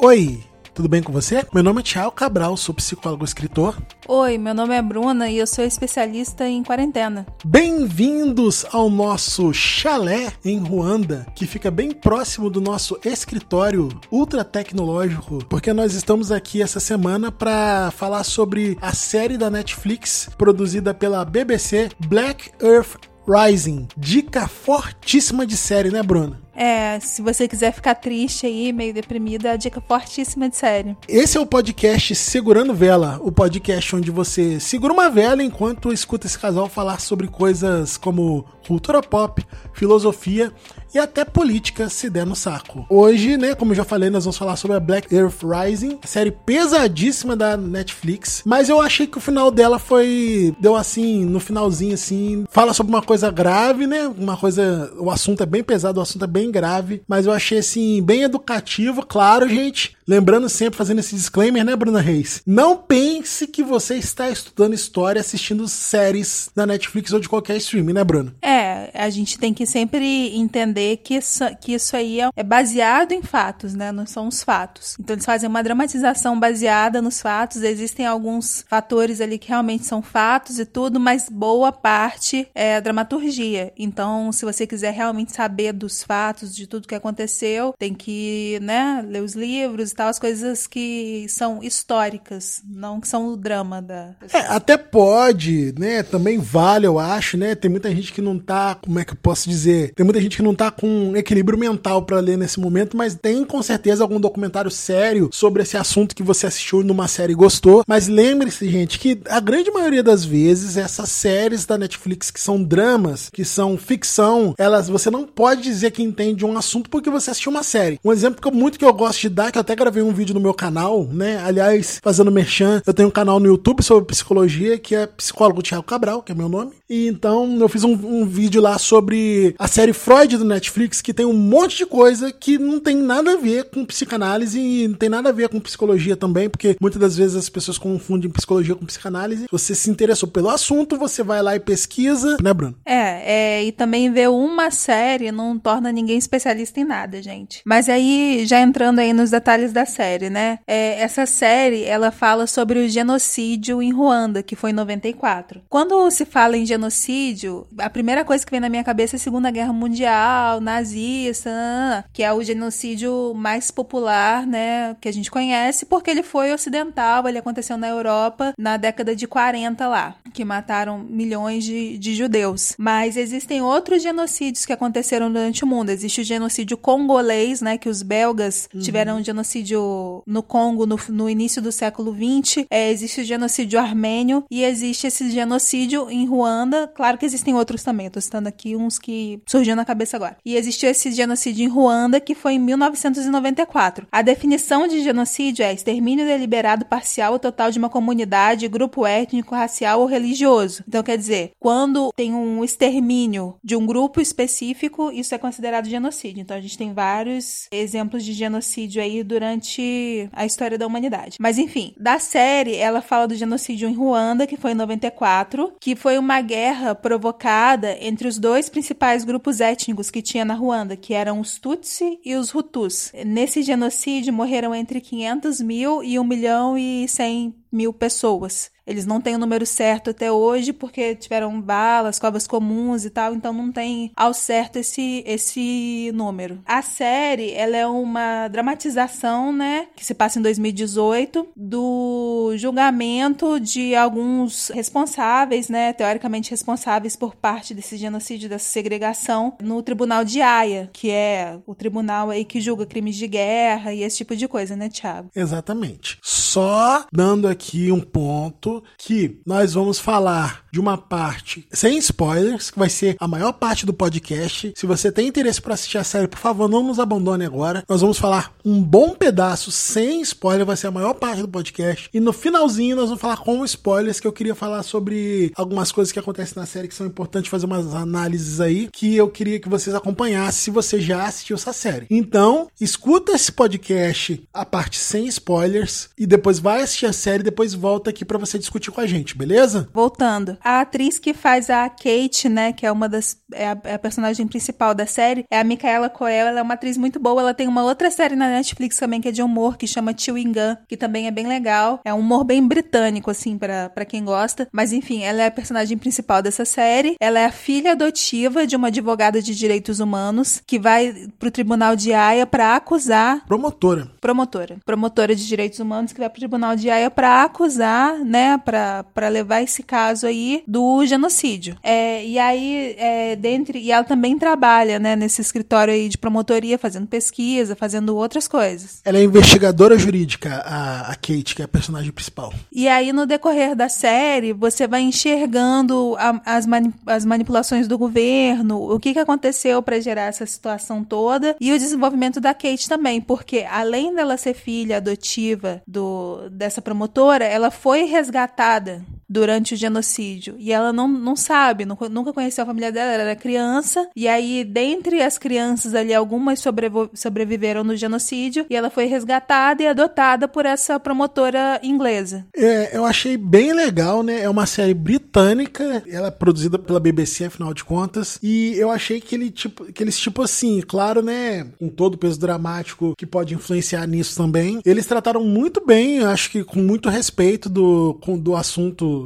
Oi, tudo bem com você? Meu nome é Thiago Cabral, sou psicólogo escritor. Oi, meu nome é Bruna e eu sou especialista em quarentena. Bem-vindos ao nosso chalé em Ruanda, que fica bem próximo do nosso escritório ultra tecnológico, porque nós estamos aqui essa semana para falar sobre a série da Netflix produzida pela BBC Black Earth Rising. Dica fortíssima de série, né, Bruna? É, se você quiser ficar triste aí, meio deprimida, a dica fortíssima de série. Esse é o podcast Segurando Vela, o podcast onde você segura uma vela enquanto escuta esse casal falar sobre coisas como cultura pop, filosofia e até política se der no saco. Hoje, né, como eu já falei, nós vamos falar sobre a Black Earth Rising, série pesadíssima da Netflix, mas eu achei que o final dela foi deu assim, no finalzinho assim, fala sobre uma coisa grave, né? Uma coisa, o assunto é bem pesado, o assunto é bem grave, mas eu achei assim bem educativo, claro, gente. Lembrando sempre, fazendo esse disclaimer, né, Bruna Reis? Não pense que você está estudando história assistindo séries na Netflix ou de qualquer streaming, né, Bruna? É, a gente tem que sempre entender que isso, que isso aí é, é baseado em fatos, né? Não são os fatos. Então eles fazem uma dramatização baseada nos fatos. Existem alguns fatores ali que realmente são fatos e tudo, mas boa parte é dramaturgia. Então, se você quiser realmente saber dos fatos, de tudo que aconteceu, tem que, né, ler os livros tal, as coisas que são históricas, não que são o drama da. É, até pode, né? Também vale, eu acho, né? Tem muita gente que não tá, como é que eu posso dizer? Tem muita gente que não tá com equilíbrio mental para ler nesse momento, mas tem com certeza algum documentário sério sobre esse assunto que você assistiu numa série e gostou. Mas lembre-se, gente, que a grande maioria das vezes essas séries da Netflix que são dramas, que são ficção, elas você não pode dizer que entende um assunto porque você assistiu uma série. Um exemplo que eu, muito que eu gosto de dar, que eu até gravei um vídeo no meu canal, né? Aliás, fazendo merchan, eu tenho um canal no YouTube sobre psicologia, que é Psicólogo Thiago Cabral, que é meu nome. E então eu fiz um, um vídeo lá sobre a série Freud do Netflix, que tem um monte de coisa que não tem nada a ver com psicanálise e não tem nada a ver com psicologia também, porque muitas das vezes as pessoas confundem psicologia com psicanálise. Se você se interessou pelo assunto, você vai lá e pesquisa, né, Bruno? É, é e também ver uma série não torna ninguém especialista em nada, gente. Mas aí, já entrando aí nos detalhes da série, né? É, essa série, ela fala sobre o genocídio em Ruanda, que foi em 94. Quando se fala em genocídio, a primeira coisa que vem na minha cabeça é a Segunda Guerra Mundial, nazista, que é o genocídio mais popular, né, que a gente conhece, porque ele foi ocidental, ele aconteceu na Europa na década de 40 lá, que mataram milhões de, de judeus. Mas existem outros genocídios que aconteceram durante o mundo. Existe o genocídio congolês, né, que os belgas uhum. tiveram um genocídio no Congo no, no início do século 20. É, existe o genocídio armênio e existe esse genocídio em Ruanda. Claro que existem outros também, tô citando aqui uns que surgiram na cabeça agora. E existiu esse genocídio em Ruanda que foi em 1994. A definição de genocídio é extermínio deliberado parcial ou total de uma comunidade, grupo étnico, racial ou religioso. Então quer dizer, quando tem um extermínio de um grupo específico, isso é considerado genocídio. Então a gente tem vários exemplos de genocídio aí durante a história da humanidade. Mas enfim, da série, ela fala do genocídio em Ruanda, que foi em 94, que foi uma guerra provocada entre os dois principais grupos étnicos que tinha na Ruanda, que eram os Tutsi e os Hutus. Nesse genocídio morreram entre 500 mil e 1 milhão e 100 mil pessoas. Eles não têm o número certo até hoje porque tiveram balas, covas comuns e tal, então não tem ao certo esse, esse número. A série, ela é uma dramatização, né, que se passa em 2018 do julgamento de alguns responsáveis, né, teoricamente responsáveis por parte desse genocídio, dessa segregação no Tribunal de Haia, que é o tribunal aí que julga crimes de guerra e esse tipo de coisa, né, Thiago? Exatamente. Só dando aqui um ponto que nós vamos falar de uma parte sem spoilers, que vai ser a maior parte do podcast. Se você tem interesse para assistir a série, por favor, não nos abandone agora. Nós vamos falar um bom pedaço sem spoiler, vai ser a maior parte do podcast. E no finalzinho nós vamos falar com spoilers que eu queria falar sobre algumas coisas que acontecem na série que são importantes fazer umas análises aí que eu queria que vocês acompanhassem se você já assistiu essa série. Então, escuta esse podcast a parte sem spoilers e depois vai assistir a série depois volta aqui para você discutir com a gente, beleza? Voltando. A atriz que faz a Kate, né, que é uma das é a, é a personagem principal da série, é a Micaela Coel, ela é uma atriz muito boa, ela tem uma outra série na Netflix também que é de humor, que chama Chewing Gun, que também é bem legal. É um humor bem britânico assim para quem gosta, mas enfim, ela é a personagem principal dessa série. Ela é a filha adotiva de uma advogada de direitos humanos que vai pro tribunal de Haia para acusar promotora. Promotora. Promotora de direitos humanos que vai pro tribunal de Haia para acusar, né, para levar esse caso aí do genocídio. É, e aí é, dentre e ela também trabalha, né, nesse escritório aí de promotoria fazendo pesquisa, fazendo outras coisas. Ela é investigadora jurídica, a, a Kate, que é a personagem principal. E aí no decorrer da série, você vai enxergando a, as, mani as manipulações do governo, o que, que aconteceu para gerar essa situação toda e o desenvolvimento da Kate também, porque além dela ser filha adotiva do, dessa promotora, ela foi resgatada durante o genocídio. E ela não, não sabe, nunca conheceu a família dela, ela era criança. E aí, dentre as crianças ali, algumas sobreviveram no genocídio. E ela foi resgatada e adotada por essa promotora inglesa. É, eu achei bem legal, né? É uma série britânica, ela é produzida pela BBC, afinal de contas. E eu achei que, ele, tipo, que eles, tipo assim, claro, né? Com todo o peso dramático que pode influenciar nisso também. Eles trataram muito bem, acho que com muito respeito do, com, do assunto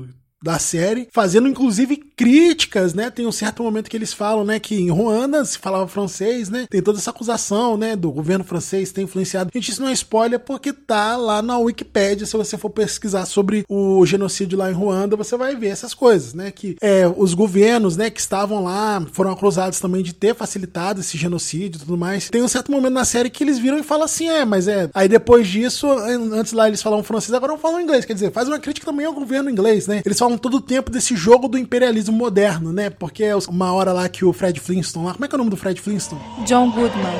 da série, fazendo inclusive críticas, né? Tem um certo momento que eles falam, né, que em Ruanda se falava francês, né? Tem toda essa acusação, né, do governo francês ter influenciado. Gente, isso não é spoiler porque tá lá na Wikipedia, se você for pesquisar sobre o genocídio lá em Ruanda, você vai ver essas coisas, né, que é, os governos, né, que estavam lá, foram acusados também de ter facilitado esse genocídio e tudo mais. Tem um certo momento na série que eles viram e falam assim, é, mas é, aí depois disso, antes lá eles falavam francês, agora não falam inglês, quer dizer, faz uma crítica também ao governo inglês, né? Eles falam todo o tempo desse jogo do imperialismo moderno, né? Porque é uma hora lá que o Fred Flintstone lá. Como é que é o nome do Fred Flintstone? John Goodman.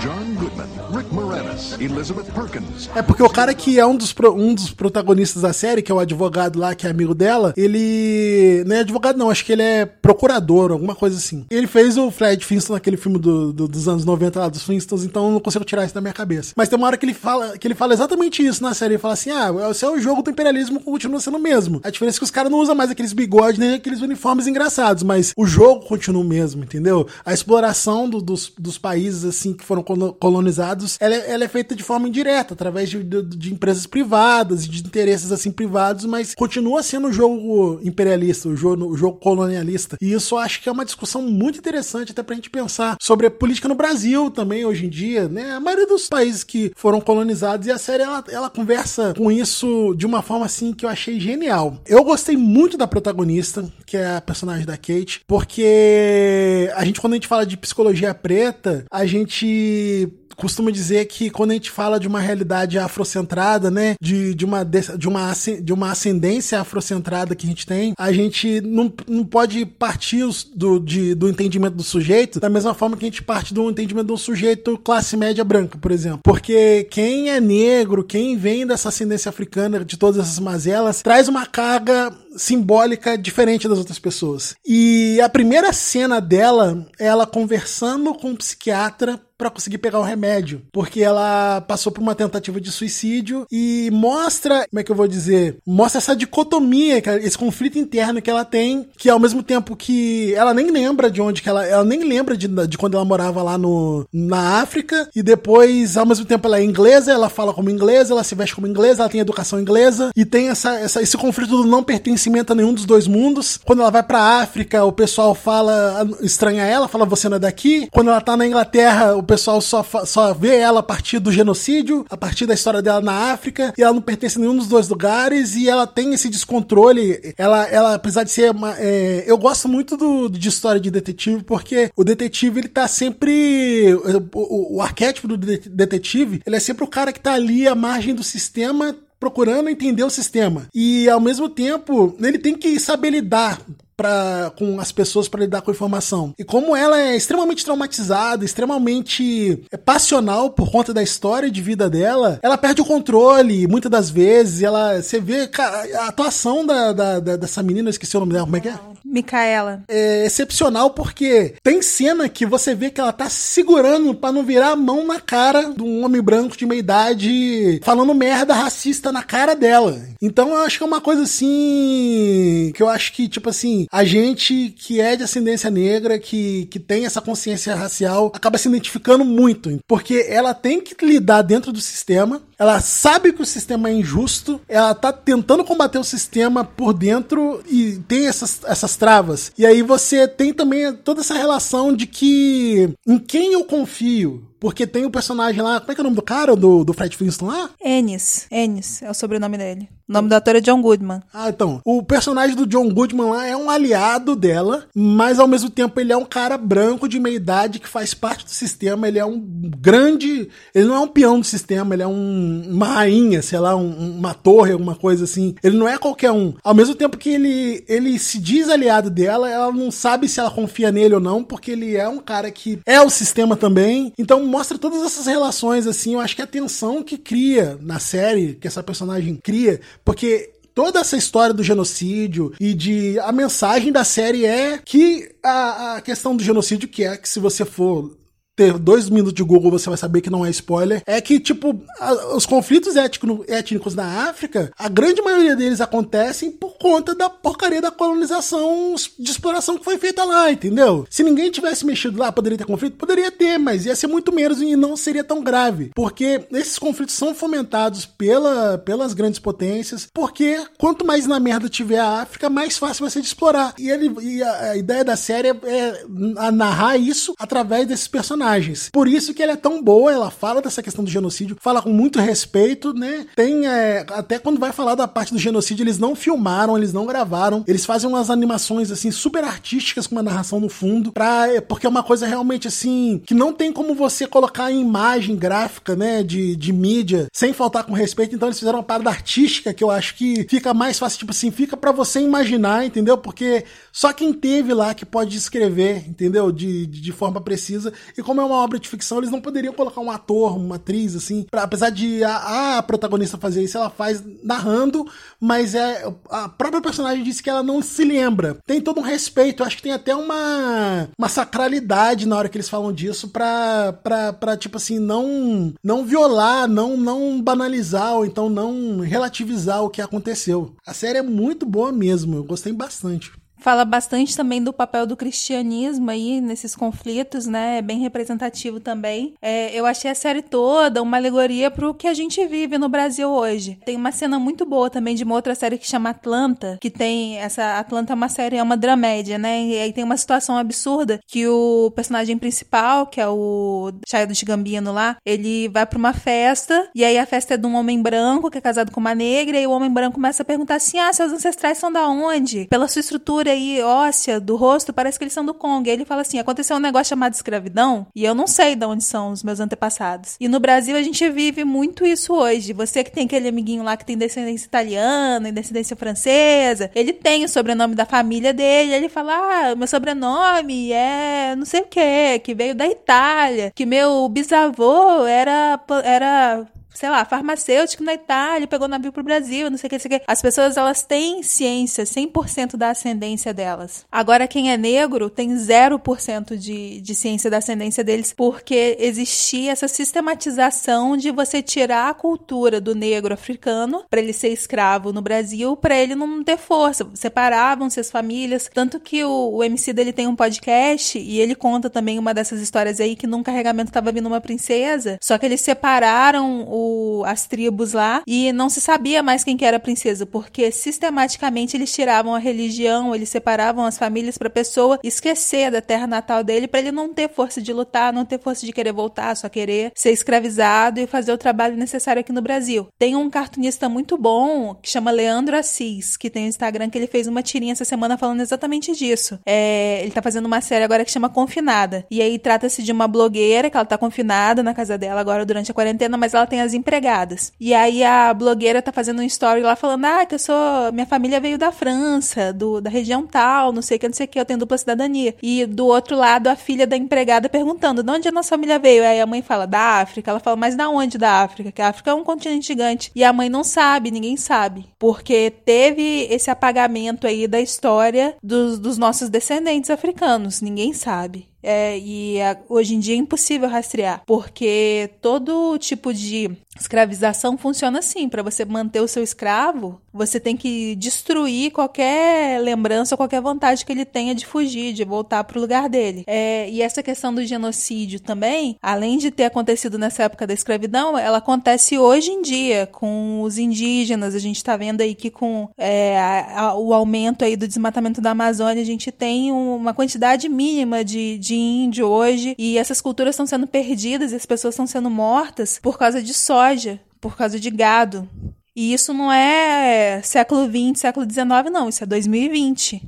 John Goodman, Rick Moranis, Elizabeth Perkins. É porque o cara que é um dos, um dos protagonistas da série, que é o advogado lá, que é amigo dela, ele. Não é advogado, não, acho que ele é procurador, alguma coisa assim. Ele fez o Fred Flintstone naquele filme do, do, dos anos 90 lá, dos Flintstones, então eu não consigo tirar isso da minha cabeça. Mas tem uma hora que ele fala, que ele fala exatamente isso na série. Ele fala assim: ah, esse é o jogo do imperialismo continua sendo o mesmo. A diferença é que os caras não usam mais aqueles bigodes nem aqueles uniformes engraçados, mas o jogo continua o mesmo, entendeu? A exploração do, dos, dos países assim que foram colonizados, ela é, ela é feita de forma indireta, através de, de, de empresas privadas e de interesses assim privados, mas continua sendo o jogo imperialista, o jogo, o jogo colonialista. E isso eu acho que é uma discussão muito interessante até pra gente pensar sobre a política no Brasil também hoje em dia, né? A maioria dos países que foram colonizados e a série ela, ela conversa com isso de uma forma assim que eu achei genial. Eu gostei da protagonista, que é a personagem da Kate, porque a gente, quando a gente fala de psicologia preta, a gente costuma dizer que quando a gente fala de uma realidade afrocentrada, né, de, de, uma, de, uma, de uma ascendência afrocentrada que a gente tem, a gente não, não pode partir do, de, do entendimento do sujeito da mesma forma que a gente parte do entendimento de um sujeito classe média branca, por exemplo. Porque quem é negro, quem vem dessa ascendência africana, de todas essas mazelas, traz uma carga simbólica diferente das outras pessoas. E a primeira cena dela é ela conversando com um psiquiatra para conseguir pegar o remédio, porque ela passou por uma tentativa de suicídio e mostra, como é que eu vou dizer, mostra essa dicotomia, esse conflito interno que ela tem, que ao mesmo tempo que ela nem lembra de onde que ela, ela nem lembra de, de quando ela morava lá no na África e depois ao mesmo tempo ela é inglesa, ela fala como inglesa, ela se veste como inglesa, ela tem educação inglesa e tem essa, essa esse conflito do não pertencimento a nenhum dos dois mundos. Quando ela vai para África, o pessoal fala estranha ela, fala você não é daqui. Quando ela tá na Inglaterra, o pessoal só, só vê ela a partir do genocídio, a partir da história dela na África, e ela não pertence a nenhum dos dois lugares, e ela tem esse descontrole. Ela, ela apesar de ser uma. É, eu gosto muito do, de história de detetive, porque o detetive ele tá sempre. O, o, o arquétipo do detetive, ele é sempre o cara que tá ali à margem do sistema procurando entender o sistema. E ao mesmo tempo, ele tem que saber lidar pra, com as pessoas para lidar com a informação. E como ela é extremamente traumatizada, extremamente é, passional por conta da história de vida dela, ela perde o controle muitas das vezes. Ela, você vê a atuação da, da, da, dessa menina, esqueci o nome dela, como é que é? Micaela. É excepcional porque tem cena que você vê que ela tá segurando para não virar a mão na cara de um homem branco de meia idade falando merda racista na cara dela. Então eu acho que é uma coisa assim que eu acho que tipo assim, a gente que é de ascendência negra, que, que tem essa consciência racial, acaba se identificando muito, porque ela tem que lidar dentro do sistema, ela sabe que o sistema é injusto, ela tá tentando combater o sistema por dentro e tem essas, essas travas. E aí você tem também toda essa relação de que em quem eu confio, porque tem o personagem lá, como é que é o nome do cara, do, do Fred Flintstone lá? Ennis. Ennis é o sobrenome dele. O nome do ator é John Goodman. Ah, então. O personagem do John Goodman lá é um aliado dela, mas ao mesmo tempo ele é um cara branco de meia idade que faz parte do sistema. Ele é um grande. Ele não é um peão do sistema, ele é um, uma rainha, sei lá, um, uma torre, alguma coisa assim. Ele não é qualquer um. Ao mesmo tempo que ele, ele se diz aliado dela, ela não sabe se ela confia nele ou não, porque ele é um cara que é o sistema também. Então mostra todas essas relações, assim. Eu acho que a tensão que cria na série, que essa personagem cria, porque toda essa história do genocídio e de a mensagem da série é que a, a questão do genocídio que é que se você for ter dois minutos de Google você vai saber que não é spoiler, é que, tipo, a, os conflitos étnico, étnicos na África, a grande maioria deles acontecem por conta da porcaria da colonização de exploração que foi feita lá, entendeu? Se ninguém tivesse mexido lá, poderia ter conflito? Poderia ter, mas ia ser muito menos e não seria tão grave. Porque esses conflitos são fomentados pela, pelas grandes potências, porque quanto mais na merda tiver a África, mais fácil vai ser de explorar. E, ele, e a, a ideia da série é, é narrar isso através desses personagens personagens. Por isso que ela é tão boa, ela fala dessa questão do genocídio, fala com muito respeito, né? Tem é, até quando vai falar da parte do genocídio, eles não filmaram, eles não gravaram, eles fazem umas animações assim super artísticas com uma narração no fundo, pra, é, porque é uma coisa realmente assim que não tem como você colocar em imagem gráfica, né, de, de mídia, sem faltar com respeito. Então eles fizeram uma parada artística que eu acho que fica mais fácil, tipo assim, fica para você imaginar, entendeu? Porque só quem teve lá que pode escrever, entendeu? De, de, de forma precisa. E como é uma obra de ficção, eles não poderiam colocar um ator, uma atriz, assim, pra, apesar de a, a, protagonista fazer isso, ela faz narrando, mas é a própria personagem disse que ela não se lembra. Tem todo um respeito, acho que tem até uma, uma sacralidade na hora que eles falam disso pra, pra, pra tipo assim, não, não violar, não, não banalizar, ou então não relativizar o que aconteceu. A série é muito boa mesmo, eu gostei bastante. Fala bastante também do papel do cristianismo aí nesses conflitos, né? É bem representativo também. É, eu achei a série toda uma alegoria pro que a gente vive no Brasil hoje. Tem uma cena muito boa também de uma outra série que chama Atlanta, que tem essa Atlanta é uma série, é uma dramédia, né? E aí tem uma situação absurda que o personagem principal, que é o Childish Gambino lá, ele vai para uma festa e aí a festa é de um homem branco que é casado com uma negra e o homem branco começa a perguntar assim: "Ah, seus ancestrais são da onde?" Pela sua estrutura aí óssea do rosto, parece que eles são do Congo. E ele fala assim: aconteceu um negócio chamado escravidão e eu não sei de onde são os meus antepassados. E no Brasil a gente vive muito isso hoje. Você que tem aquele amiguinho lá que tem descendência italiana e descendência francesa, ele tem o sobrenome da família dele. Ele fala: ah, meu sobrenome é não sei o que, que veio da Itália, que meu bisavô era, era sei lá, farmacêutico na Itália, pegou navio pro Brasil, não sei o que, não sei o que. As pessoas, elas têm ciência, 100% da ascendência delas. Agora, quem é negro tem 0% de, de ciência da ascendência deles, porque existia essa sistematização de você tirar a cultura do negro africano para ele ser escravo no Brasil, para ele não ter força. Separavam-se as famílias. Tanto que o, o MC dele tem um podcast e ele conta também uma dessas histórias aí que num carregamento tava vindo uma princesa, só que eles separaram o as tribos lá e não se sabia mais quem que era a princesa, porque sistematicamente eles tiravam a religião, eles separavam as famílias para pessoa esquecer da terra natal dele para ele não ter força de lutar, não ter força de querer voltar, só querer ser escravizado e fazer o trabalho necessário aqui no Brasil. Tem um cartunista muito bom que chama Leandro Assis, que tem no Instagram que ele fez uma tirinha essa semana falando exatamente disso. É, ele tá fazendo uma série agora que chama Confinada. E aí trata-se de uma blogueira que ela tá confinada na casa dela agora durante a quarentena, mas ela tem as as empregadas. E aí a blogueira tá fazendo um story lá falando: ah, que eu sou. Minha família veio da França, do, da região tal, não sei o que, não sei o que, eu tenho dupla cidadania. E do outro lado, a filha da empregada perguntando: de onde a nossa família veio? Aí a mãe fala: da África. Ela fala: mas da onde da África? Que a África é um continente gigante. E a mãe não sabe, ninguém sabe. Porque teve esse apagamento aí da história dos, dos nossos descendentes africanos. Ninguém sabe. É, e a, hoje em dia é impossível rastrear, porque todo tipo de escravização funciona assim: para você manter o seu escravo, você tem que destruir qualquer lembrança, qualquer vontade que ele tenha de fugir, de voltar para o lugar dele. É, e essa questão do genocídio também, além de ter acontecido nessa época da escravidão, ela acontece hoje em dia com os indígenas. A gente está vendo aí que com é, a, a, o aumento aí do desmatamento da Amazônia, a gente tem uma quantidade mínima de, de índio hoje e essas culturas estão sendo perdidas e as pessoas estão sendo mortas por causa de soja, por causa de gado. E isso não é século XX, século XIX, não, isso é 2020.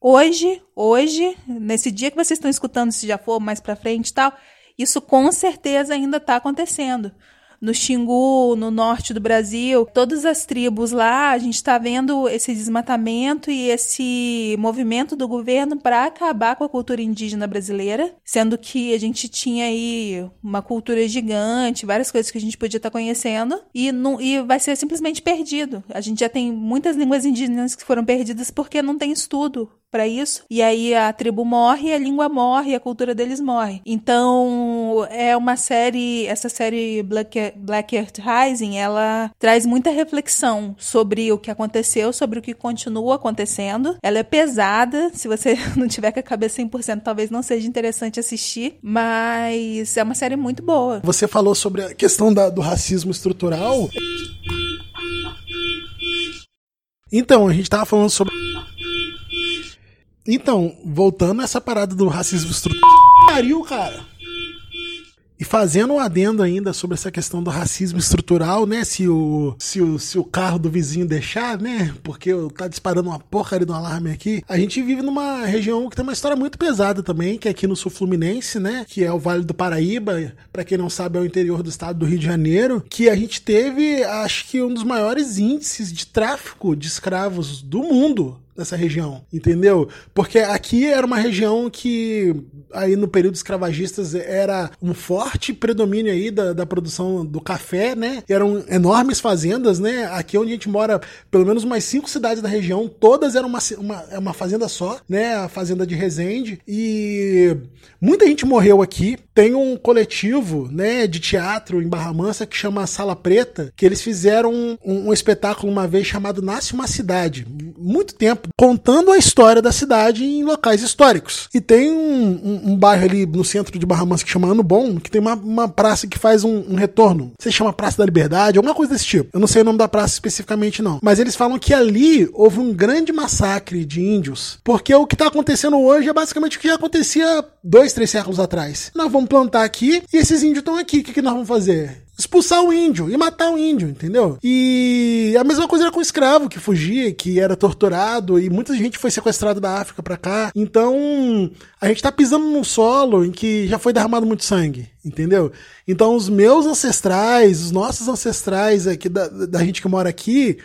Hoje, hoje, nesse dia que vocês estão escutando, se já for mais para frente e tal, isso com certeza ainda está acontecendo no Xingu, no norte do Brasil, todas as tribos lá, a gente está vendo esse desmatamento e esse movimento do governo para acabar com a cultura indígena brasileira, sendo que a gente tinha aí uma cultura gigante, várias coisas que a gente podia estar tá conhecendo, e, não, e vai ser simplesmente perdido. A gente já tem muitas línguas indígenas que foram perdidas porque não tem estudo para isso. E aí a tribo morre, a língua morre, a cultura deles morre. Então, é uma série, essa série Black, Black Earth Rising, ela traz muita reflexão sobre o que aconteceu, sobre o que continua acontecendo. Ela é pesada, se você não tiver com a cabeça 100%, talvez não seja interessante assistir, mas é uma série muito boa. Você falou sobre a questão da, do racismo estrutural. Então, a gente tava falando sobre então, voltando essa parada do racismo estrutural. Pariu, cara. E fazendo um adendo ainda sobre essa questão do racismo estrutural, né? Se o, se o, se o carro do vizinho deixar, né? Porque tá disparando uma porcaria do alarme aqui. A gente vive numa região que tem uma história muito pesada também, que é aqui no sul fluminense, né? Que é o Vale do Paraíba. para quem não sabe, é o interior do estado do Rio de Janeiro. Que a gente teve, acho que, um dos maiores índices de tráfico de escravos do mundo nessa região, entendeu? Porque aqui era uma região que aí no período escravagistas era um forte predomínio aí da, da produção do café, né? Eram enormes fazendas, né? Aqui onde a gente mora, pelo menos umas cinco cidades da região, todas eram uma, uma, é uma fazenda só, né? A fazenda de Resende e muita gente morreu aqui. Tem um coletivo, né, de teatro em Barra Mansa que chama Sala Preta, que eles fizeram um, um espetáculo uma vez chamado Nasce uma Cidade. Muito tempo contando a história da cidade em locais históricos. E tem um, um, um bairro ali no centro de Barra Mansa que chama Ano Bom, que tem uma, uma praça que faz um, um retorno. Você chama Praça da Liberdade, alguma coisa desse tipo. Eu não sei o nome da praça especificamente, não. Mas eles falam que ali houve um grande massacre de índios, porque o que está acontecendo hoje é basicamente o que já acontecia dois, três séculos atrás. Nós vamos plantar aqui e esses índios estão aqui. O que, que nós vamos fazer? Expulsar o índio e matar o índio, entendeu? E a mesma coisa era com o escravo que fugia, que era torturado e muita gente foi sequestrada da África para cá. Então, a gente tá pisando num solo em que já foi derramado muito sangue, entendeu? Então, os meus ancestrais, os nossos ancestrais aqui da, da gente que mora aqui,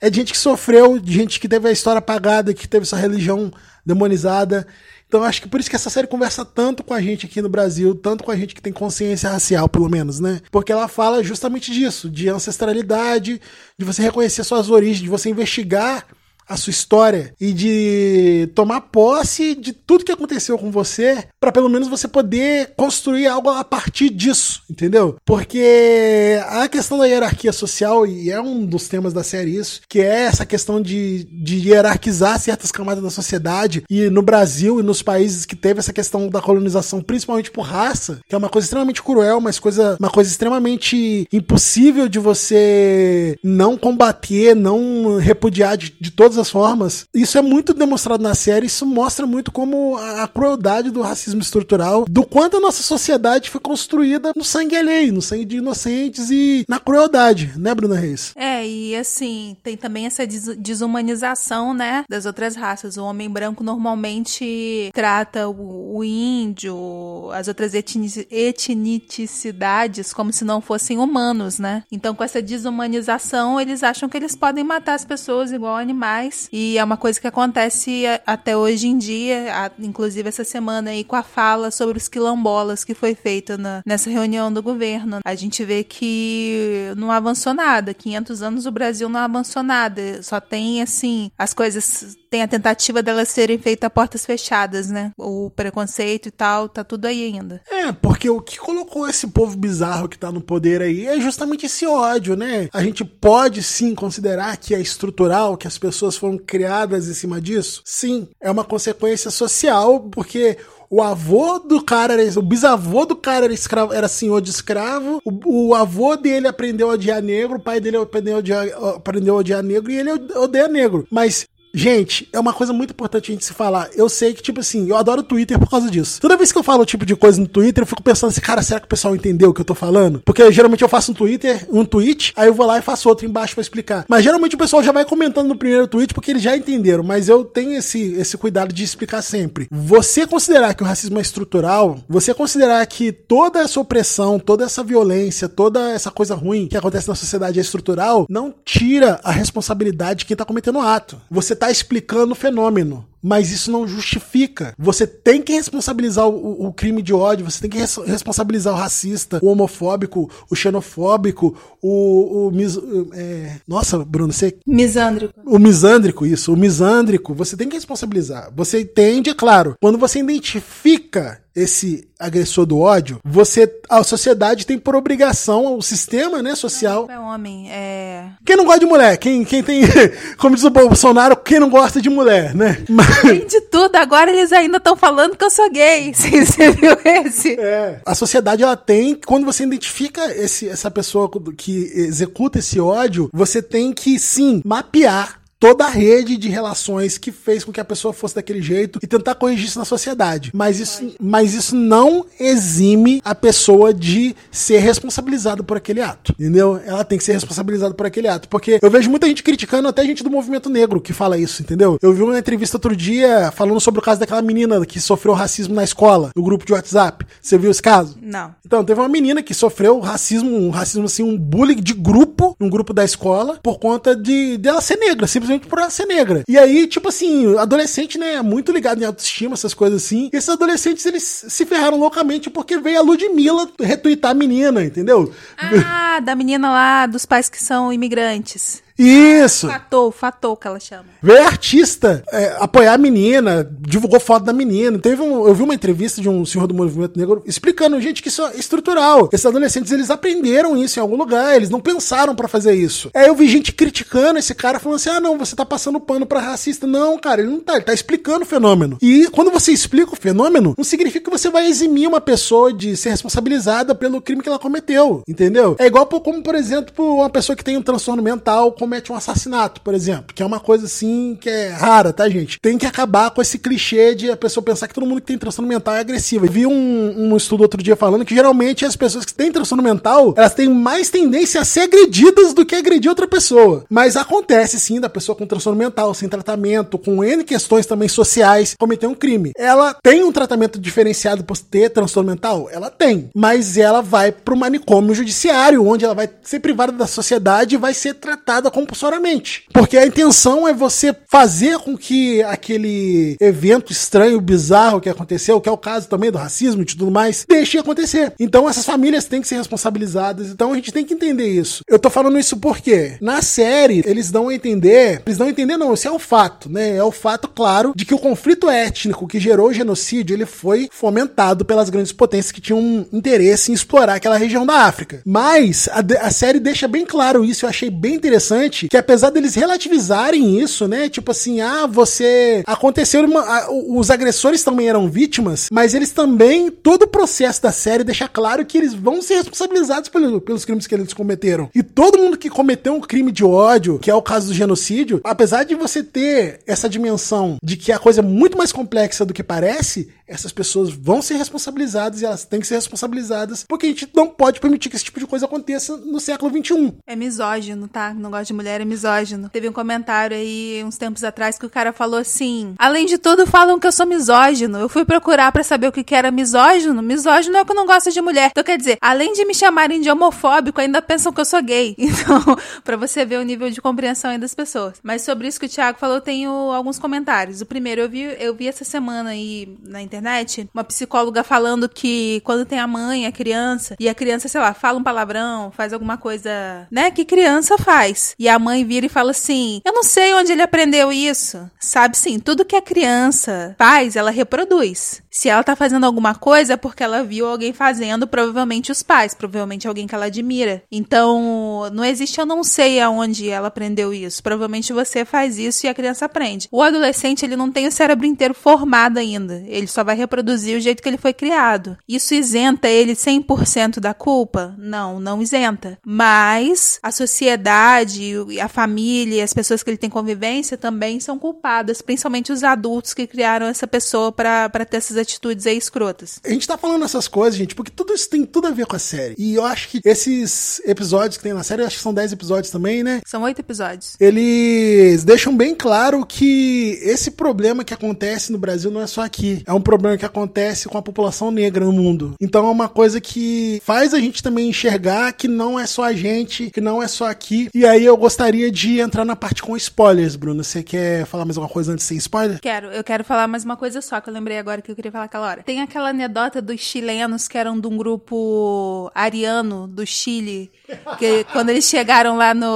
é de gente que sofreu, de gente que teve a história apagada, que teve sua religião demonizada. Então acho que por isso que essa série conversa tanto com a gente aqui no Brasil, tanto com a gente que tem consciência racial, pelo menos, né? Porque ela fala justamente disso, de ancestralidade, de você reconhecer suas origens, de você investigar a sua história e de tomar posse de tudo que aconteceu com você, para pelo menos você poder construir algo a partir disso, entendeu? Porque a questão da hierarquia social, e é um dos temas da série isso, que é essa questão de, de hierarquizar certas camadas da sociedade, e no Brasil e nos países que teve essa questão da colonização, principalmente por raça, que é uma coisa extremamente cruel, mas coisa, uma coisa extremamente impossível de você não combater, não repudiar de, de todas todas as formas. Isso é muito demonstrado na série, isso mostra muito como a, a crueldade do racismo estrutural, do quanto a nossa sociedade foi construída no sangue alheio, no sangue de inocentes e na crueldade, né, Bruna Reis? É, e assim, tem também essa des desumanização, né, das outras raças. O homem branco normalmente trata o, o índio, as outras etni etnicidades como se não fossem humanos, né? Então, com essa desumanização, eles acham que eles podem matar as pessoas igual animais. E é uma coisa que acontece até hoje em dia, inclusive essa semana aí com a fala sobre os quilombolas que foi feita na, nessa reunião do governo. A gente vê que não avançou nada. 500 anos o Brasil não avançou nada. Só tem, assim, as coisas tem a tentativa delas serem feitas a portas fechadas, né? O preconceito e tal, tá tudo aí ainda. É, porque o que colocou esse povo bizarro que tá no poder aí é justamente esse ódio, né? A gente pode sim considerar que é estrutural, que as pessoas foram criadas em cima disso? Sim, é uma consequência social, porque o avô do cara era, o bisavô do cara era escravo, era senhor de escravo, o, o avô dele aprendeu a odiar negro, o pai dele aprendeu a odiar, aprendeu a odiar negro e ele odeia negro. Mas Gente, é uma coisa muito importante a gente se falar. Eu sei que, tipo assim, eu adoro o Twitter por causa disso. Toda vez que eu falo o tipo de coisa no Twitter, eu fico pensando assim, cara, será que o pessoal entendeu o que eu tô falando? Porque geralmente eu faço um Twitter, um tweet, aí eu vou lá e faço outro embaixo para explicar. Mas geralmente o pessoal já vai comentando no primeiro tweet porque eles já entenderam. Mas eu tenho esse, esse cuidado de explicar sempre. Você considerar que o racismo é estrutural, você considerar que toda essa opressão, toda essa violência, toda essa coisa ruim que acontece na sociedade é estrutural, não tira a responsabilidade de quem tá cometendo o ato. Você tá está explicando o fenômeno. Mas isso não justifica. Você tem que responsabilizar o, o crime de ódio, você tem que res, responsabilizar o racista, o homofóbico, o xenofóbico, o. o mis, é, nossa, Bruno, você. Misândrico. O misândrico, isso. O misândrico, você tem que responsabilizar. Você entende, é claro. Quando você identifica esse agressor do ódio, você a sociedade tem por obrigação, o sistema, né, social. Não é homem, é. Quem não gosta de mulher? Quem, quem tem, como diz o Bolsonaro, quem não gosta de mulher, né? Mas... Tem de tudo. Agora eles ainda estão falando que eu sou gay. Você viu esse? É. A sociedade ela tem, quando você identifica esse, essa pessoa que executa esse ódio, você tem que sim mapear toda a rede de relações que fez com que a pessoa fosse daquele jeito e tentar corrigir isso na sociedade. Mas isso, mas isso não exime a pessoa de ser responsabilizada por aquele ato. Entendeu? Ela tem que ser responsabilizada por aquele ato. Porque eu vejo muita gente criticando, até gente do movimento negro que fala isso, entendeu? Eu vi uma entrevista outro dia falando sobre o caso daquela menina que sofreu racismo na escola, no grupo de WhatsApp. Você viu esse caso? Não. Então, teve uma menina que sofreu racismo, um racismo assim, um bullying de grupo, num grupo da escola, por conta de dela ser negra, simplesmente simplesmente por ela ser negra. E aí, tipo assim, adolescente, né, muito ligado em autoestima, essas coisas assim. Esses adolescentes, eles se ferraram loucamente porque veio a Ludmilla retweetar a menina, entendeu? Ah, da menina lá, dos pais que são imigrantes. Isso! Fatou, fatou que ela chama. Veio artista é, apoiar a menina, divulgou foto da menina. Teve um, eu vi uma entrevista de um senhor do movimento negro explicando, gente, que isso é estrutural. Esses adolescentes, eles aprenderam isso em algum lugar, eles não pensaram para fazer isso. Aí eu vi gente criticando esse cara, falando assim: ah, não, você tá passando pano pra racista. Não, cara, ele não tá, ele tá explicando o fenômeno. E quando você explica o fenômeno, não significa que você vai eximir uma pessoa de ser responsabilizada pelo crime que ela cometeu, entendeu? É igual como, por exemplo, uma pessoa que tem um transtorno mental, comete um assassinato, por exemplo, que é uma coisa assim que é rara, tá, gente? Tem que acabar com esse clichê de a pessoa pensar que todo mundo que tem transtorno mental é agressivo. Eu vi um, um estudo outro dia falando que geralmente as pessoas que têm transtorno mental, elas têm mais tendência a ser agredidas do que agredir outra pessoa. Mas acontece sim da pessoa com transtorno mental, sem tratamento, com N questões também sociais, cometer um crime. Ela tem um tratamento diferenciado por ter transtorno mental? Ela tem. Mas ela vai pro manicômio judiciário, onde ela vai ser privada da sociedade e vai ser tratada compulsoriamente. Porque a intenção é você fazer com que aquele evento estranho, bizarro que aconteceu, que é o caso também do racismo e tudo mais, deixe acontecer. Então essas famílias têm que ser responsabilizadas. Então a gente tem que entender isso. Eu tô falando isso porque na série eles dão a entender, eles dão a entender não, isso é o fato, né? É o fato claro de que o conflito étnico que gerou o genocídio, ele foi fomentado pelas grandes potências que tinham um interesse em explorar aquela região da África. Mas a, a série deixa bem claro isso, eu achei bem interessante interessante que apesar deles relativizarem isso, né? Tipo assim, ah, você aconteceu uma, os agressores também eram vítimas, mas eles também todo o processo da série deixa claro que eles vão ser responsabilizados pelo, pelos crimes que eles cometeram. E todo mundo que cometeu um crime de ódio, que é o caso do genocídio, apesar de você ter essa dimensão de que a coisa é muito mais complexa do que parece, essas pessoas vão ser responsabilizadas e elas têm que ser responsabilizadas, porque a gente não pode permitir que esse tipo de coisa aconteça no século XXI. É misógino, tá? Não gosto de mulher, é misógino. Teve um comentário aí uns tempos atrás que o cara falou assim: além de tudo, falam que eu sou misógino. Eu fui procurar para saber o que, que era misógino. Misógino é que eu não gosto de mulher. Então, quer dizer, além de me chamarem de homofóbico, ainda pensam que eu sou gay. Então, para você ver o nível de compreensão aí das pessoas. Mas sobre isso que o Thiago falou, eu tenho alguns comentários. O primeiro, eu vi, eu vi essa semana aí na internet uma psicóloga falando que quando tem a mãe, a criança, e a criança, sei lá, fala um palavrão, faz alguma coisa, né, que criança faz. E a mãe vira e fala assim: Eu não sei onde ele aprendeu isso. Sabe sim, tudo que a criança faz, ela reproduz. Se ela tá fazendo alguma coisa é porque ela viu alguém fazendo, provavelmente os pais, provavelmente alguém que ela admira. Então, não existe eu não sei aonde ela aprendeu isso. Provavelmente você faz isso e a criança aprende. O adolescente, ele não tem o cérebro inteiro formado ainda. Ele só vai reproduzir o jeito que ele foi criado. Isso isenta ele 100% da culpa? Não, não isenta. Mas a sociedade, a família, as pessoas que ele tem convivência também são culpadas, principalmente os adultos que criaram essa pessoa para ter essas atitudes aí escrotas. A gente tá falando essas coisas, gente, porque tudo isso tem tudo a ver com a série. E eu acho que esses episódios que tem na série, acho que são 10 episódios também, né? São oito episódios. Eles deixam bem claro que esse problema que acontece no Brasil não é só aqui. É um problema que acontece com a população negra no mundo. Então é uma coisa que faz a gente também enxergar que não é só a gente, que não é só aqui. E aí eu gostaria de entrar na parte com spoilers, Bruno. Você quer falar mais alguma coisa antes sem spoiler? Quero. Eu quero falar mais uma coisa só, que eu lembrei agora que eu queria falar aquela hora. Tem aquela anedota dos chilenos que eram de um grupo ariano do Chile, que quando eles chegaram lá no.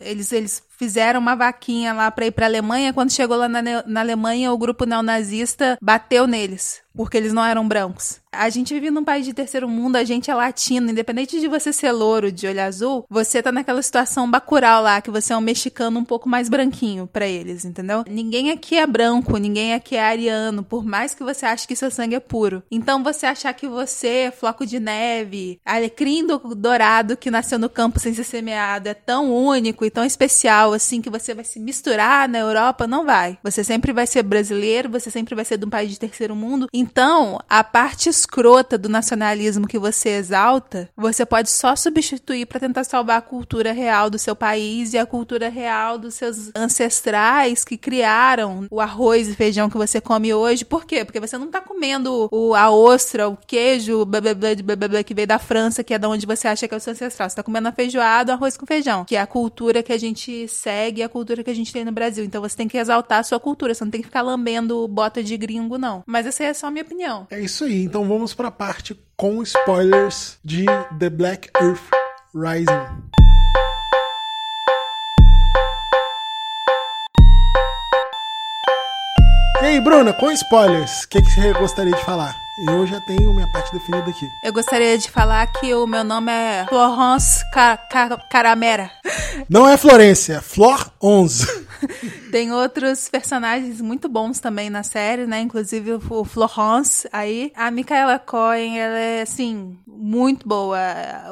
Eles, eles fizeram uma vaquinha lá para ir para Alemanha. Quando chegou lá na, na Alemanha, o grupo neonazista bateu neles, porque eles não eram brancos. A gente vive num país de terceiro mundo, a gente é latino, independente de você ser louro, de olho azul, você tá naquela situação bacural lá, que você é um mexicano um pouco mais branquinho para eles, entendeu? Ninguém aqui é branco, ninguém aqui é ariano, por mais que você ache que seu sangue é puro. Então você achar que você, é floco de neve, alecrim dourado que nasceu no campo sem ser semeado, é tão único e tão especial assim que você vai se misturar na Europa, não vai. Você sempre vai ser brasileiro, você sempre vai ser de um país de terceiro mundo. Então, a parte escrota do nacionalismo que você exalta, você pode só substituir para tentar salvar a cultura real do seu país e a cultura real dos seus ancestrais que criaram o arroz e feijão que você come hoje. Por quê? Porque você não tá comendo o, a ostra, o queijo, blá, blá, blá, blá, blá, que veio da França, que é da onde você acha que é o seu ancestral. Você tá comendo a feijoada, arroz com feijão, que é a cultura que a gente segue, a cultura que a gente tem no Brasil. Então você tem que exaltar a sua cultura, você não tem que ficar lambendo bota de gringo, não. Mas essa é só a minha opinião. É isso aí. Então vamos para a parte com spoilers de The Black Earth Rising. E aí, Bruna, com spoilers, o que, que você gostaria de falar? Eu já tenho minha parte definida aqui. Eu gostaria de falar que o meu nome é Florence Caramera. Não é Florência, é Flor 11. Tem outros personagens muito bons também na série, né? Inclusive o Florence aí. A Micaela Cohen, ela é, assim, muito boa.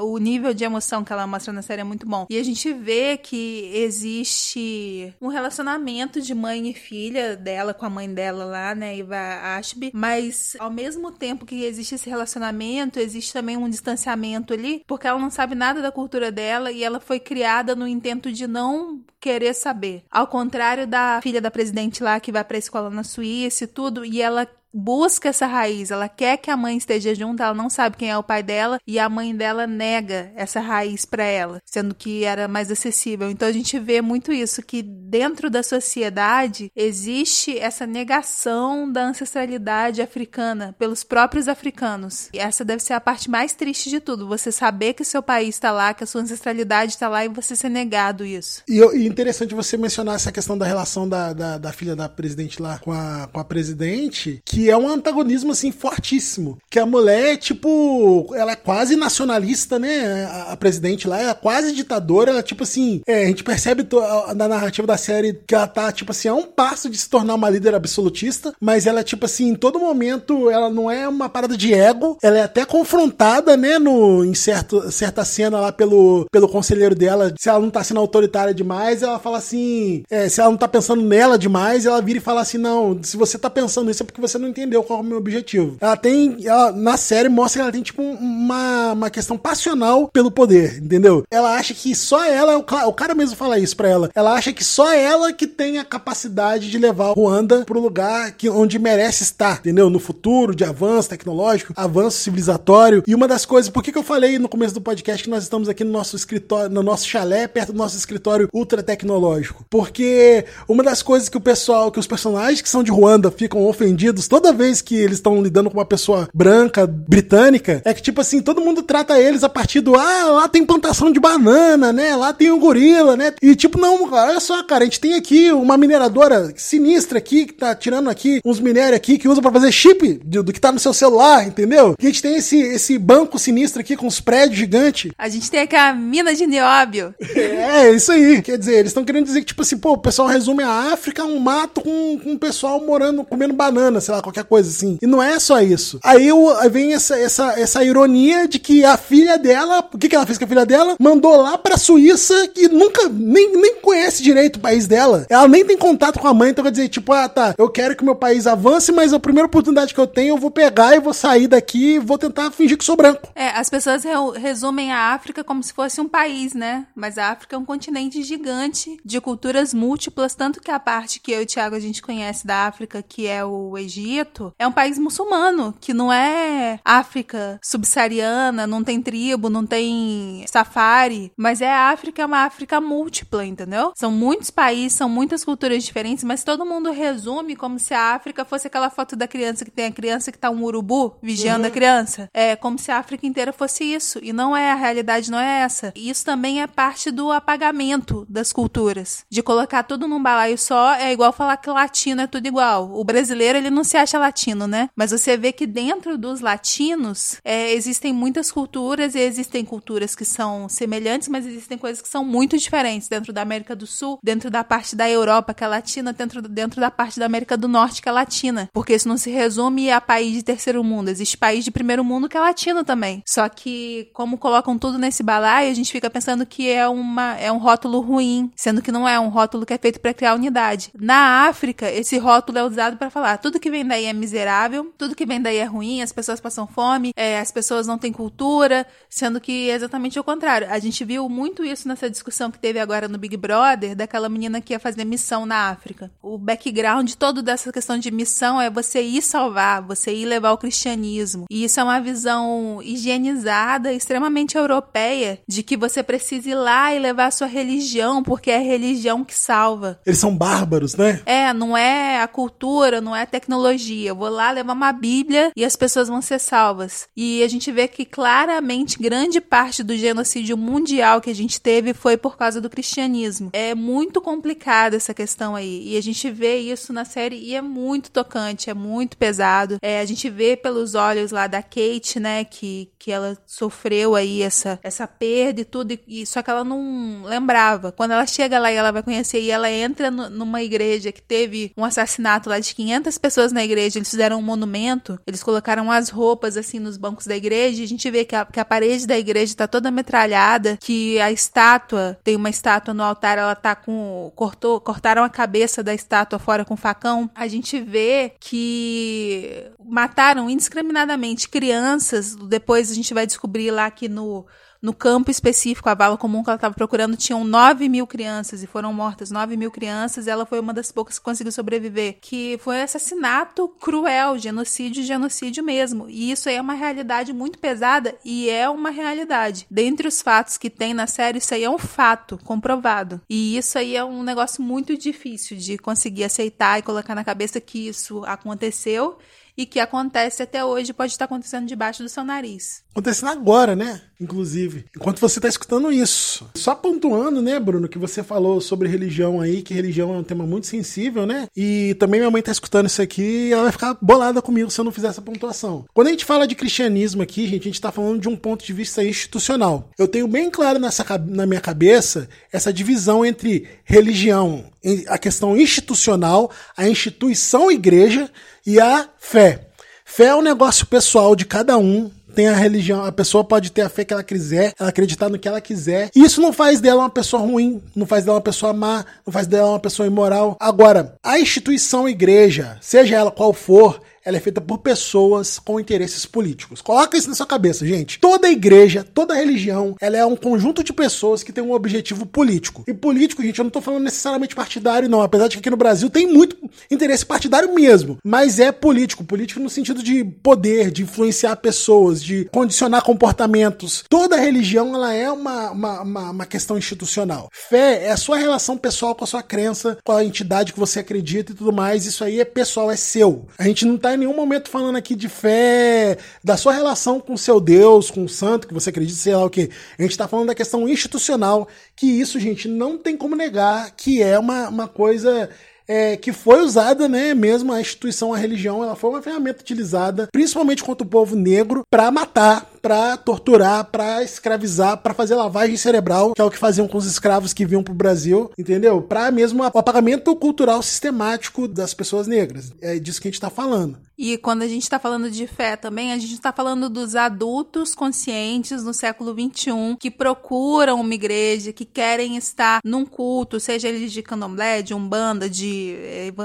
O nível de emoção que ela mostra na série é muito bom. E a gente vê que existe um relacionamento de mãe e filha dela com a mãe dela lá, né? Iva Ashby. Mas ao mesmo tempo que existe esse relacionamento, existe também um distanciamento ali, porque ela não sabe nada da cultura dela e ela foi criada no intento de não querer saber. Ao contrário da filha da presidente lá que vai pra escola na Suíça e tudo, e ela busca essa raiz, ela quer que a mãe esteja junto, ela não sabe quem é o pai dela e a mãe dela nega essa raiz para ela, sendo que era mais acessível. Então a gente vê muito isso que dentro da sociedade existe essa negação da ancestralidade africana pelos próprios africanos. E essa deve ser a parte mais triste de tudo, você saber que seu país está lá, que a sua ancestralidade está lá e você ser negado isso. E, e interessante você mencionar essa questão da relação da, da, da filha da presidente lá com a, com a presidente, que É um antagonismo, assim, fortíssimo. Que a mulher, tipo, ela é quase nacionalista, né? A, a presidente lá é quase ditadora. Ela, tipo assim, é, a gente percebe na narrativa da série que ela tá, tipo assim, a um passo de se tornar uma líder absolutista, mas ela, tipo assim, em todo momento, ela não é uma parada de ego, ela é até confrontada, né, no, em certo, certa cena lá pelo, pelo conselheiro dela, se ela não tá sendo autoritária demais, ela fala assim, é, se ela não tá pensando nela demais, ela vira e fala assim, não, se você tá pensando nisso é porque você não entendeu qual é o meu objetivo. Ela tem, ela, na série mostra que ela tem, tipo, uma, uma questão passional pelo poder, entendeu? Ela acha que só ela, o, cara mesmo fala isso pra ela, ela acha que só ela que tem a capacidade de levar Ruanda pro lugar que, onde merece estar, entendeu? No futuro, de avanço tecnológico, avanço civilizatório. E uma das coisas, por que, que eu falei no começo do podcast que nós estamos aqui no nosso escritório, no nosso chalé, perto do nosso escritório ultra tecnológico? Porque uma das coisas que o pessoal, que os personagens que são de Ruanda ficam ofendidos toda vez que eles estão lidando com uma pessoa branca, britânica, é que, tipo assim, todo mundo trata eles a partir do, ah, lá tem plantação de banana, né? Lá tem um gorila, né? E, tipo, não, olha só, cara, a gente tem aqui uma mineradora sinistra aqui, que tá tirando aqui uns minérios aqui, que usa para fazer chip do, do, que tá no seu celular, entendeu? E a gente tem esse, esse banco sinistro aqui com os prédios gigantes. A gente tem aqui a mina de nióbio. É, isso aí. Quer dizer, eles estão querendo dizer que, tipo assim, pô, o pessoal resume a África um mato com, com o pessoal morando, comendo banana, sei lá, qualquer coisa assim. E não é só isso. Aí, vem essa, essa, essa ironia de que a filha dela, o que, que ela fez com a filha dela? Mandou lá pra Suíça e nunca, nem, nem conhece direito o país dela. Ela nem tem contato com a mãe, então quer dizer, tipo, ah, tá, eu quero que meu país avance, mas a primeira oportunidade que eu tenho, eu vou pegar e vou sair daqui e vou tentar fingir que sou branco. É, as pessoas re resumem a África como se fosse um país, né? Mas a África é um continente gigante de culturas múltiplas, tanto que a parte que eu e o Thiago a gente conhece da África, que é o Egito, é um país muçulmano, que não é África subsaariana, não tem tribo, não tem safari, mas é a África, é uma África múltipla, entendeu? São muitos países, são muitas culturas diferentes, mas todo mundo resume como se a África fosse aquela foto da criança que tem a criança que tá um urubu vigiando uhum. a criança. É como se a África inteira fosse isso. E não é, a realidade não é essa. E isso também é parte do apagamento das culturas. De colocar tudo num balaio só é igual falar que latino é tudo igual. O brasileiro, ele não se acha latino, né? Mas você vê que dentro dos latinos é, existem muitas culturas e existem culturas que são semelhantes, mas existem coisas que são muito diferentes dentro da América do Sul, dentro da parte da Europa que é latina, dentro, dentro da parte da América do Norte que é latina. Porque isso não se resume a país de terceiro mundo. Existe país de primeiro mundo que é latino também. Só que, como colocam tudo nesse balaio, a gente fica pensando que é, uma, é um rótulo ruim, sendo que não é um rótulo que é feito para criar unidade. Na África, esse rótulo é usado para falar tudo que vem daí é miserável, tudo que vem daí é ruim, as pessoas passam fome, é, as pessoas não têm cultura, sendo que é exatamente o contrário. A gente viu muito isso nessa discussão que teve agora no Big Brother, daquela menina que ia fazer missão na África. O background todo dessa questão de missão é você ir salvar, você ir levar o cristianismo. E isso é uma visão higienizada, extremamente europeia, de que você precisa ir lá e levar a sua religião, porque é a religião que salva. Eles são bárbaros, né? É, não é a cultura, não é a tecnologia. Eu vou lá levar uma Bíblia e as pessoas vão ser salvas. E a gente vê que claramente grande parte do genocídio mundial que a gente teve foi por causa do cristianismo. É muito complicada essa questão aí. E a gente vê isso na série e é muito tocante, é muito pesado. É, a gente vê pelos olhos lá da Kate, né, que, que ela sofreu aí essa, essa perda e tudo, e, só que ela não lembrava. Quando ela chega lá e ela vai conhecer, e ela entra no, numa igreja que teve um assassinato lá de 500 pessoas na igreja, eles fizeram um monumento, eles colocaram as roupas assim nos bancos da igreja, e a gente vê que a, que a parede da igreja tá toda metralhada, que a estátua, tem uma estátua no altar, ela tá com. cortou, cortaram a cabeça da estátua fora com facão. A gente vê que mataram indiscriminadamente crianças. Depois a gente vai descobrir lá que no no campo específico, a vala comum que ela estava procurando, tinham 9 mil crianças e foram mortas 9 mil crianças. ela foi uma das poucas que conseguiu sobreviver. Que foi um assassinato cruel, genocídio, genocídio mesmo. E isso aí é uma realidade muito pesada e é uma realidade. Dentre os fatos que tem na série, isso aí é um fato comprovado. E isso aí é um negócio muito difícil de conseguir aceitar e colocar na cabeça que isso aconteceu e que acontece até hoje, pode estar acontecendo debaixo do seu nariz. Acontecendo agora, né? Inclusive, enquanto você está escutando isso. Só pontuando, né, Bruno, que você falou sobre religião aí, que religião é um tema muito sensível, né? E também minha mãe tá escutando isso aqui e ela vai ficar bolada comigo se eu não fizer essa pontuação. Quando a gente fala de cristianismo aqui, gente, a gente tá falando de um ponto de vista institucional. Eu tenho bem claro nessa, na minha cabeça essa divisão entre religião, a questão institucional, a instituição igreja e a fé. Fé é um negócio pessoal de cada um, tem a religião, a pessoa pode ter a fé que ela quiser, ela acreditar no que ela quiser. E isso não faz dela uma pessoa ruim, não faz dela uma pessoa má, não faz dela uma pessoa imoral. Agora, a instituição igreja, seja ela qual for, ela é feita por pessoas com interesses políticos. Coloca isso na sua cabeça, gente. Toda igreja, toda religião, ela é um conjunto de pessoas que tem um objetivo político. E político, gente, eu não tô falando necessariamente partidário, não. Apesar de que aqui no Brasil tem muito interesse partidário mesmo. Mas é político. Político no sentido de poder, de influenciar pessoas, de condicionar comportamentos. Toda religião, ela é uma, uma, uma, uma questão institucional. Fé é a sua relação pessoal com a sua crença, com a entidade que você acredita e tudo mais. Isso aí é pessoal, é seu. A gente não tá em nenhum momento falando aqui de fé, da sua relação com seu Deus, com o santo que você acredita, sei lá o que. A gente está falando da questão institucional, que isso, gente, não tem como negar que é uma, uma coisa é, que foi usada, né, mesmo a instituição, a religião, ela foi uma ferramenta utilizada, principalmente contra o povo negro, para matar, para torturar, para escravizar, para fazer lavagem cerebral, que é o que faziam com os escravos que vinham pro Brasil, entendeu? Para mesmo o apagamento cultural sistemático das pessoas negras. É disso que a gente tá falando. E quando a gente está falando de fé também, a gente está falando dos adultos conscientes no século XXI que procuram uma igreja, que querem estar num culto, seja ele de candomblé, de umbanda, de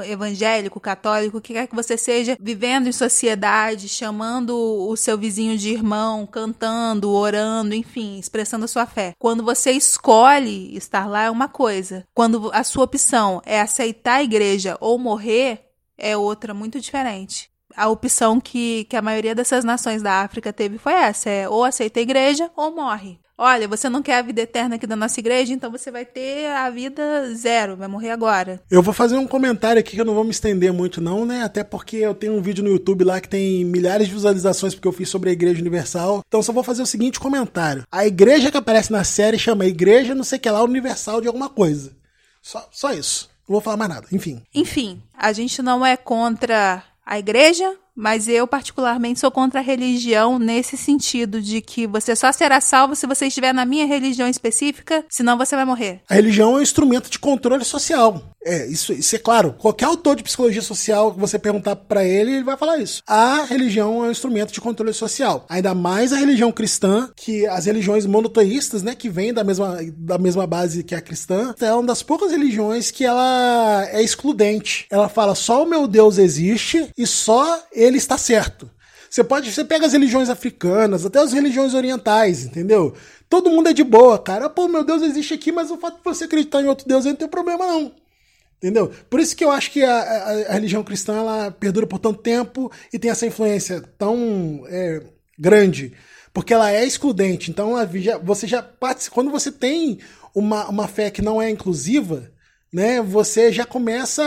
evangélico, católico, o que quer que você seja, vivendo em sociedade, chamando o seu vizinho de irmão, cantando, orando, enfim, expressando a sua fé. Quando você escolhe estar lá é uma coisa. Quando a sua opção é aceitar a igreja ou morrer, é outra muito diferente a opção que, que a maioria dessas nações da África teve foi essa: é ou aceita a igreja ou morre. Olha, você não quer a vida eterna aqui da nossa igreja, então você vai ter a vida zero, vai morrer agora. Eu vou fazer um comentário aqui que eu não vou me estender muito, não, né? Até porque eu tenho um vídeo no YouTube lá que tem milhares de visualizações porque eu fiz sobre a Igreja Universal. Então só vou fazer o seguinte comentário: a igreja que aparece na série chama Igreja, não sei o que lá, Universal de alguma coisa. Só, só isso. Não vou falar mais nada. Enfim. Enfim, a gente não é contra a igreja, mas eu particularmente sou contra a religião nesse sentido de que você só será salvo se você estiver na minha religião específica, senão você vai morrer. A religião é um instrumento de controle social. É, isso, isso é claro. Qualquer autor de psicologia social que você perguntar para ele, ele vai falar isso. A religião é um instrumento de controle social. Ainda mais a religião cristã, que as religiões monoteístas, né, que vêm da mesma, da mesma base que a cristã, é uma das poucas religiões que ela é excludente. Ela fala só o meu Deus existe e só ele está certo. Você pode, você pega as religiões africanas, até as religiões orientais, entendeu? Todo mundo é de boa, cara. Pô, meu Deus existe aqui, mas o fato de você acreditar em outro Deus aí não tem problema não. Entendeu? Por isso que eu acho que a, a, a, religião cristã ela perdura por tanto tempo e tem essa influência tão é, grande. Porque ela é excludente. Então já, você já. Quando você tem uma, uma fé que não é inclusiva, né, você já começa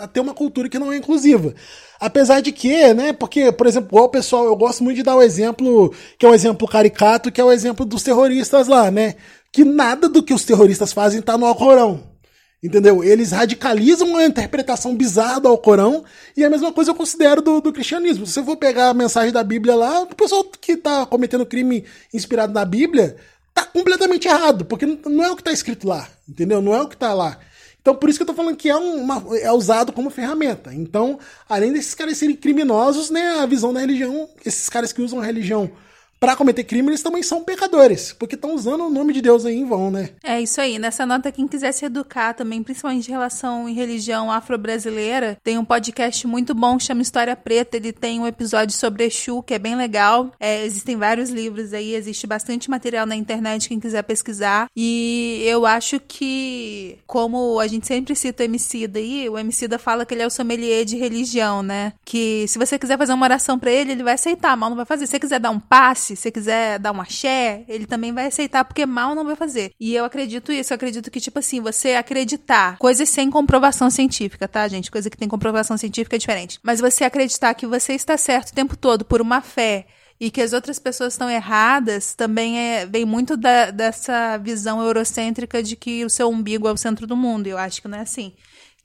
a ter uma cultura que não é inclusiva. Apesar de que, né, porque, por exemplo, o pessoal, eu gosto muito de dar o exemplo, que é um exemplo caricato, que é o exemplo dos terroristas lá, né? Que nada do que os terroristas fazem tá no Alcorão. Entendeu? Eles radicalizam a interpretação bizarra do Alcorão e a mesma coisa eu considero do, do cristianismo. Se você for pegar a mensagem da Bíblia lá, o pessoal que está cometendo crime inspirado na Bíblia tá completamente errado, porque não é o que está escrito lá, entendeu? Não é o que está lá. Então, por isso que eu tô falando que é, uma, é usado como ferramenta. Então, além desses caras serem criminosos, né, a visão da religião, esses caras que usam a religião para cometer crime, eles também são pecadores, porque estão usando o nome de Deus aí em vão, né? É isso aí. Nessa nota, quem quiser se educar também, principalmente em relação em religião afro-brasileira, tem um podcast muito bom, chama História Preta. Ele tem um episódio sobre Exu, que é bem legal. É, existem vários livros aí, existe bastante material na internet, quem quiser pesquisar. E eu acho que, como a gente sempre cita o Emicida aí, o Emicida fala que ele é o sommelier de religião, né? Que se você quiser fazer uma oração para ele, ele vai aceitar, mal não vai fazer. Se você quiser dar um passe, se quiser dar um axé, ele também vai aceitar, porque mal não vai fazer. E eu acredito isso, eu acredito que, tipo assim, você acreditar, coisas sem comprovação científica, tá, gente? Coisa que tem comprovação científica é diferente. Mas você acreditar que você está certo o tempo todo por uma fé e que as outras pessoas estão erradas também é, vem muito da, dessa visão eurocêntrica de que o seu umbigo é o centro do mundo. Eu acho que não é assim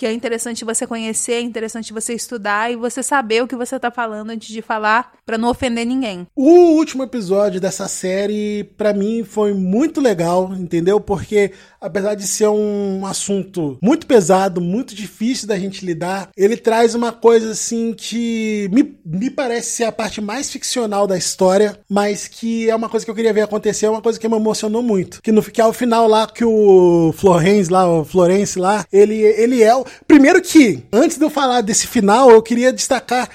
que é interessante você conhecer, é interessante você estudar e você saber o que você tá falando antes de falar para não ofender ninguém. O último episódio dessa série para mim foi muito legal, entendeu? Porque apesar de ser um assunto muito pesado, muito difícil da gente lidar, ele traz uma coisa assim que me, me parece ser a parte mais ficcional da história, mas que é uma coisa que eu queria ver acontecer, é uma coisa que me emocionou muito. Que no que é o final lá que o Florence lá, o Florence lá, ele, ele é o Primeiro que, antes de eu falar desse final, eu queria destacar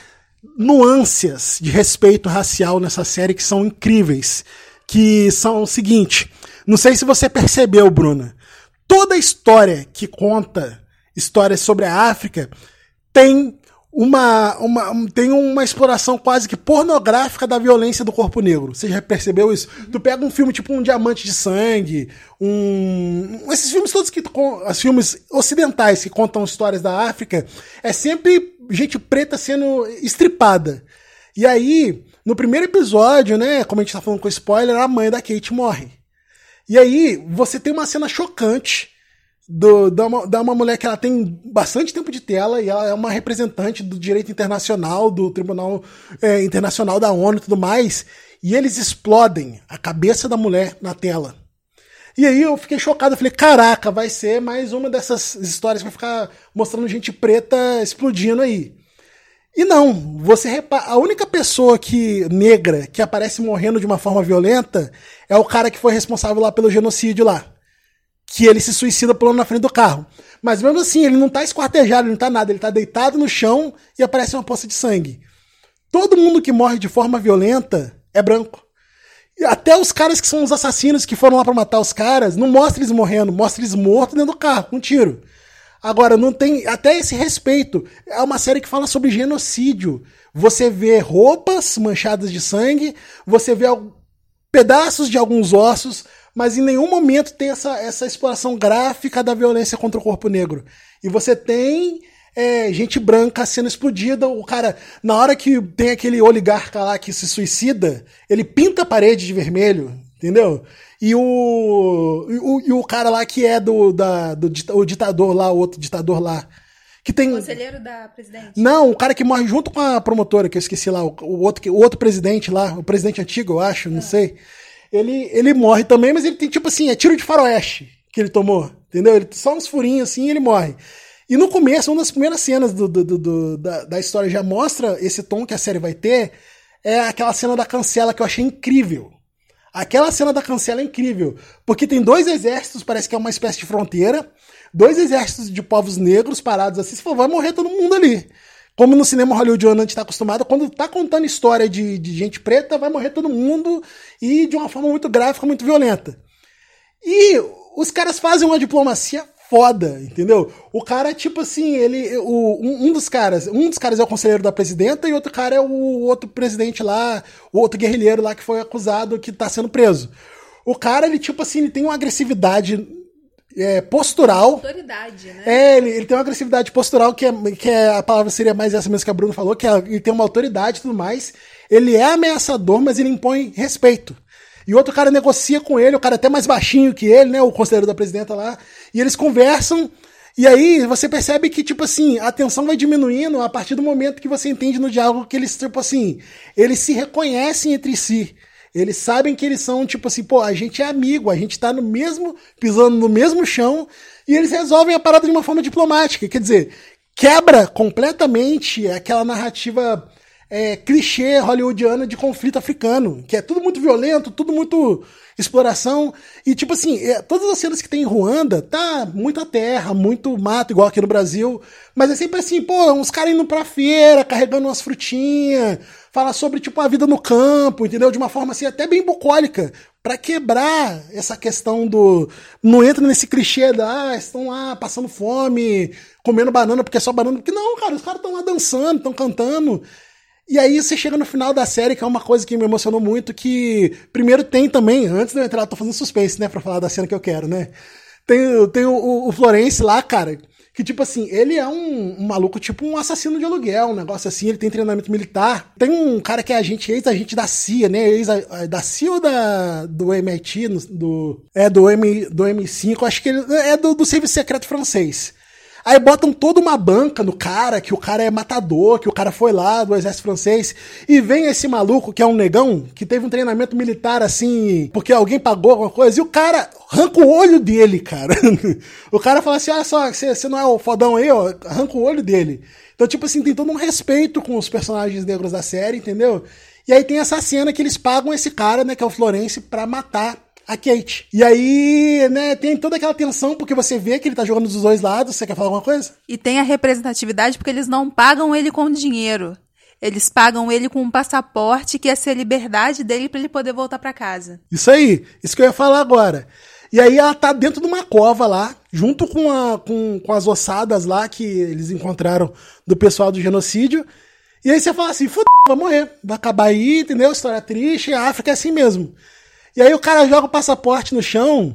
nuances de respeito racial nessa série que são incríveis. Que são o seguinte: não sei se você percebeu, Bruna. Toda história que conta histórias sobre a África tem uma, uma, tem uma exploração quase que pornográfica da violência do corpo negro. Você já percebeu isso? Uhum. Tu pega um filme tipo Um Diamante de Sangue, um. Esses filmes todos que. Os filmes ocidentais que contam histórias da África, é sempre gente preta sendo estripada. E aí, no primeiro episódio, né, como a gente tá falando com spoiler, a mãe da Kate morre. E aí, você tem uma cena chocante do, da, uma, da uma mulher que ela tem bastante tempo de tela e ela é uma representante do direito internacional, do Tribunal é, Internacional da ONU e tudo mais, e eles explodem a cabeça da mulher na tela. E aí eu fiquei chocado, eu falei, caraca, vai ser mais uma dessas histórias que vai ficar mostrando gente preta explodindo aí. E não, você repara, a única pessoa que negra que aparece morrendo de uma forma violenta é o cara que foi responsável lá pelo genocídio lá que ele se suicida pulando na frente do carro. Mas mesmo assim, ele não tá esquartejado, ele não tá nada, ele tá deitado no chão e aparece uma poça de sangue. Todo mundo que morre de forma violenta é branco. E até os caras que são os assassinos que foram lá para matar os caras, não mostra eles morrendo, mostra eles mortos dentro do carro, com um tiro. Agora, não tem até esse respeito. É uma série que fala sobre genocídio. Você vê roupas manchadas de sangue, você vê pedaços de alguns ossos, mas em nenhum momento tem essa, essa exploração gráfica da violência contra o corpo negro. E você tem é, gente branca sendo explodida. O cara, na hora que tem aquele oligarca lá que se suicida, ele pinta a parede de vermelho, entendeu? E o, o, e o cara lá que é do, da, do o ditador lá, o outro ditador lá. Que tem... Conselheiro da presidente? Não, o cara que morre junto com a promotora, que eu esqueci lá, o, o outro, o outro presidente lá, o presidente antigo, eu acho, não ah. sei ele, ele morre também, mas ele tem tipo assim, é tiro de faroeste que ele tomou, entendeu? Ele, só uns furinhos assim e ele morre. E no começo, uma das primeiras cenas do, do, do, da, da, história já mostra esse tom que a série vai ter, é aquela cena da cancela que eu achei incrível. Aquela cena da cancela é incrível, porque tem dois exércitos, parece que é uma espécie de fronteira, dois exércitos de povos negros parados assim, for, vai morrer todo mundo ali. Como no cinema hollywoodiano a gente está acostumado, quando tá contando história de, de gente preta, vai morrer todo mundo e de uma forma muito gráfica, muito violenta. E os caras fazem uma diplomacia foda, entendeu? O cara, tipo assim, ele. O, um, um, dos caras. Um dos caras é o conselheiro da presidenta e outro cara é o outro presidente lá, o outro guerrilheiro lá que foi acusado que tá sendo preso. O cara, ele, tipo assim, ele tem uma agressividade é, postural. Autoridade, né? É, ele, ele tem uma agressividade postural, que, é, que é, a palavra seria mais essa mesmo que a Bruno falou, que é, ele tem uma autoridade e tudo mais. Ele é ameaçador, mas ele impõe respeito. E outro cara negocia com ele, o cara é até mais baixinho que ele, né? O conselheiro da presidenta lá. E eles conversam. E aí você percebe que, tipo assim, a tensão vai diminuindo a partir do momento que você entende no diálogo que eles, tipo assim, eles se reconhecem entre si. Eles sabem que eles são tipo assim, pô, a gente é amigo, a gente tá no mesmo, pisando no mesmo chão, e eles resolvem a parada de uma forma diplomática. Quer dizer, quebra completamente aquela narrativa é, clichê hollywoodiana de conflito africano, que é tudo muito violento, tudo muito exploração. E, tipo assim, é, todas as cenas que tem em Ruanda, tá muita terra, muito mato, igual aqui no Brasil. Mas é sempre assim, pô, uns caras indo pra feira, carregando umas frutinhas, fala sobre, tipo, a vida no campo, entendeu? De uma forma, assim, até bem bucólica, para quebrar essa questão do... Não entra nesse clichê da, ah, estão lá passando fome, comendo banana porque é só banana. Porque não, cara, os caras estão lá dançando, estão cantando. E aí você chega no final da série, que é uma coisa que me emocionou muito, que primeiro tem também, antes de eu entrar, eu tô fazendo suspense, né, pra falar da cena que eu quero, né? Tem, tem o, o Florence lá, cara, que, tipo assim, ele é um, um, maluco, tipo um assassino de aluguel, um negócio assim, ele tem treinamento militar. Tem um cara que é agente, ex-agente da CIA, né? Ex da CIA ou da, do MIT, do, é, do, M, do M5, acho que ele é do, do Serviço Secreto Francês. Aí botam toda uma banca no cara, que o cara é matador, que o cara foi lá do exército francês. E vem esse maluco, que é um negão, que teve um treinamento militar assim, porque alguém pagou alguma coisa, e o cara arranca o olho dele, cara. o cara fala assim: olha só, você não é o fodão aí, ó, arranca o olho dele. Então, tipo assim, tem todo um respeito com os personagens negros da série, entendeu? E aí tem essa cena que eles pagam esse cara, né, que é o Florence, pra matar a Kate. E aí, né, tem toda aquela tensão, porque você vê que ele tá jogando dos dois lados. Você quer falar alguma coisa? E tem a representatividade porque eles não pagam ele com dinheiro. Eles pagam ele com um passaporte que ia ser a liberdade dele para ele poder voltar para casa. Isso aí, isso que eu ia falar agora. E aí ela tá dentro de uma cova lá, junto com, a, com, com as ossadas lá que eles encontraram do pessoal do genocídio. E aí você fala assim, fudeu, vai morrer. Vai acabar aí, entendeu? História triste, a África é assim mesmo. E aí o cara joga o passaporte no chão,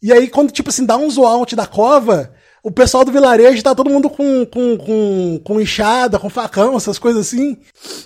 e aí quando, tipo assim, dá um zoom da cova, o pessoal do vilarejo tá todo mundo com, com, com, com enxada, com facão, essas coisas assim.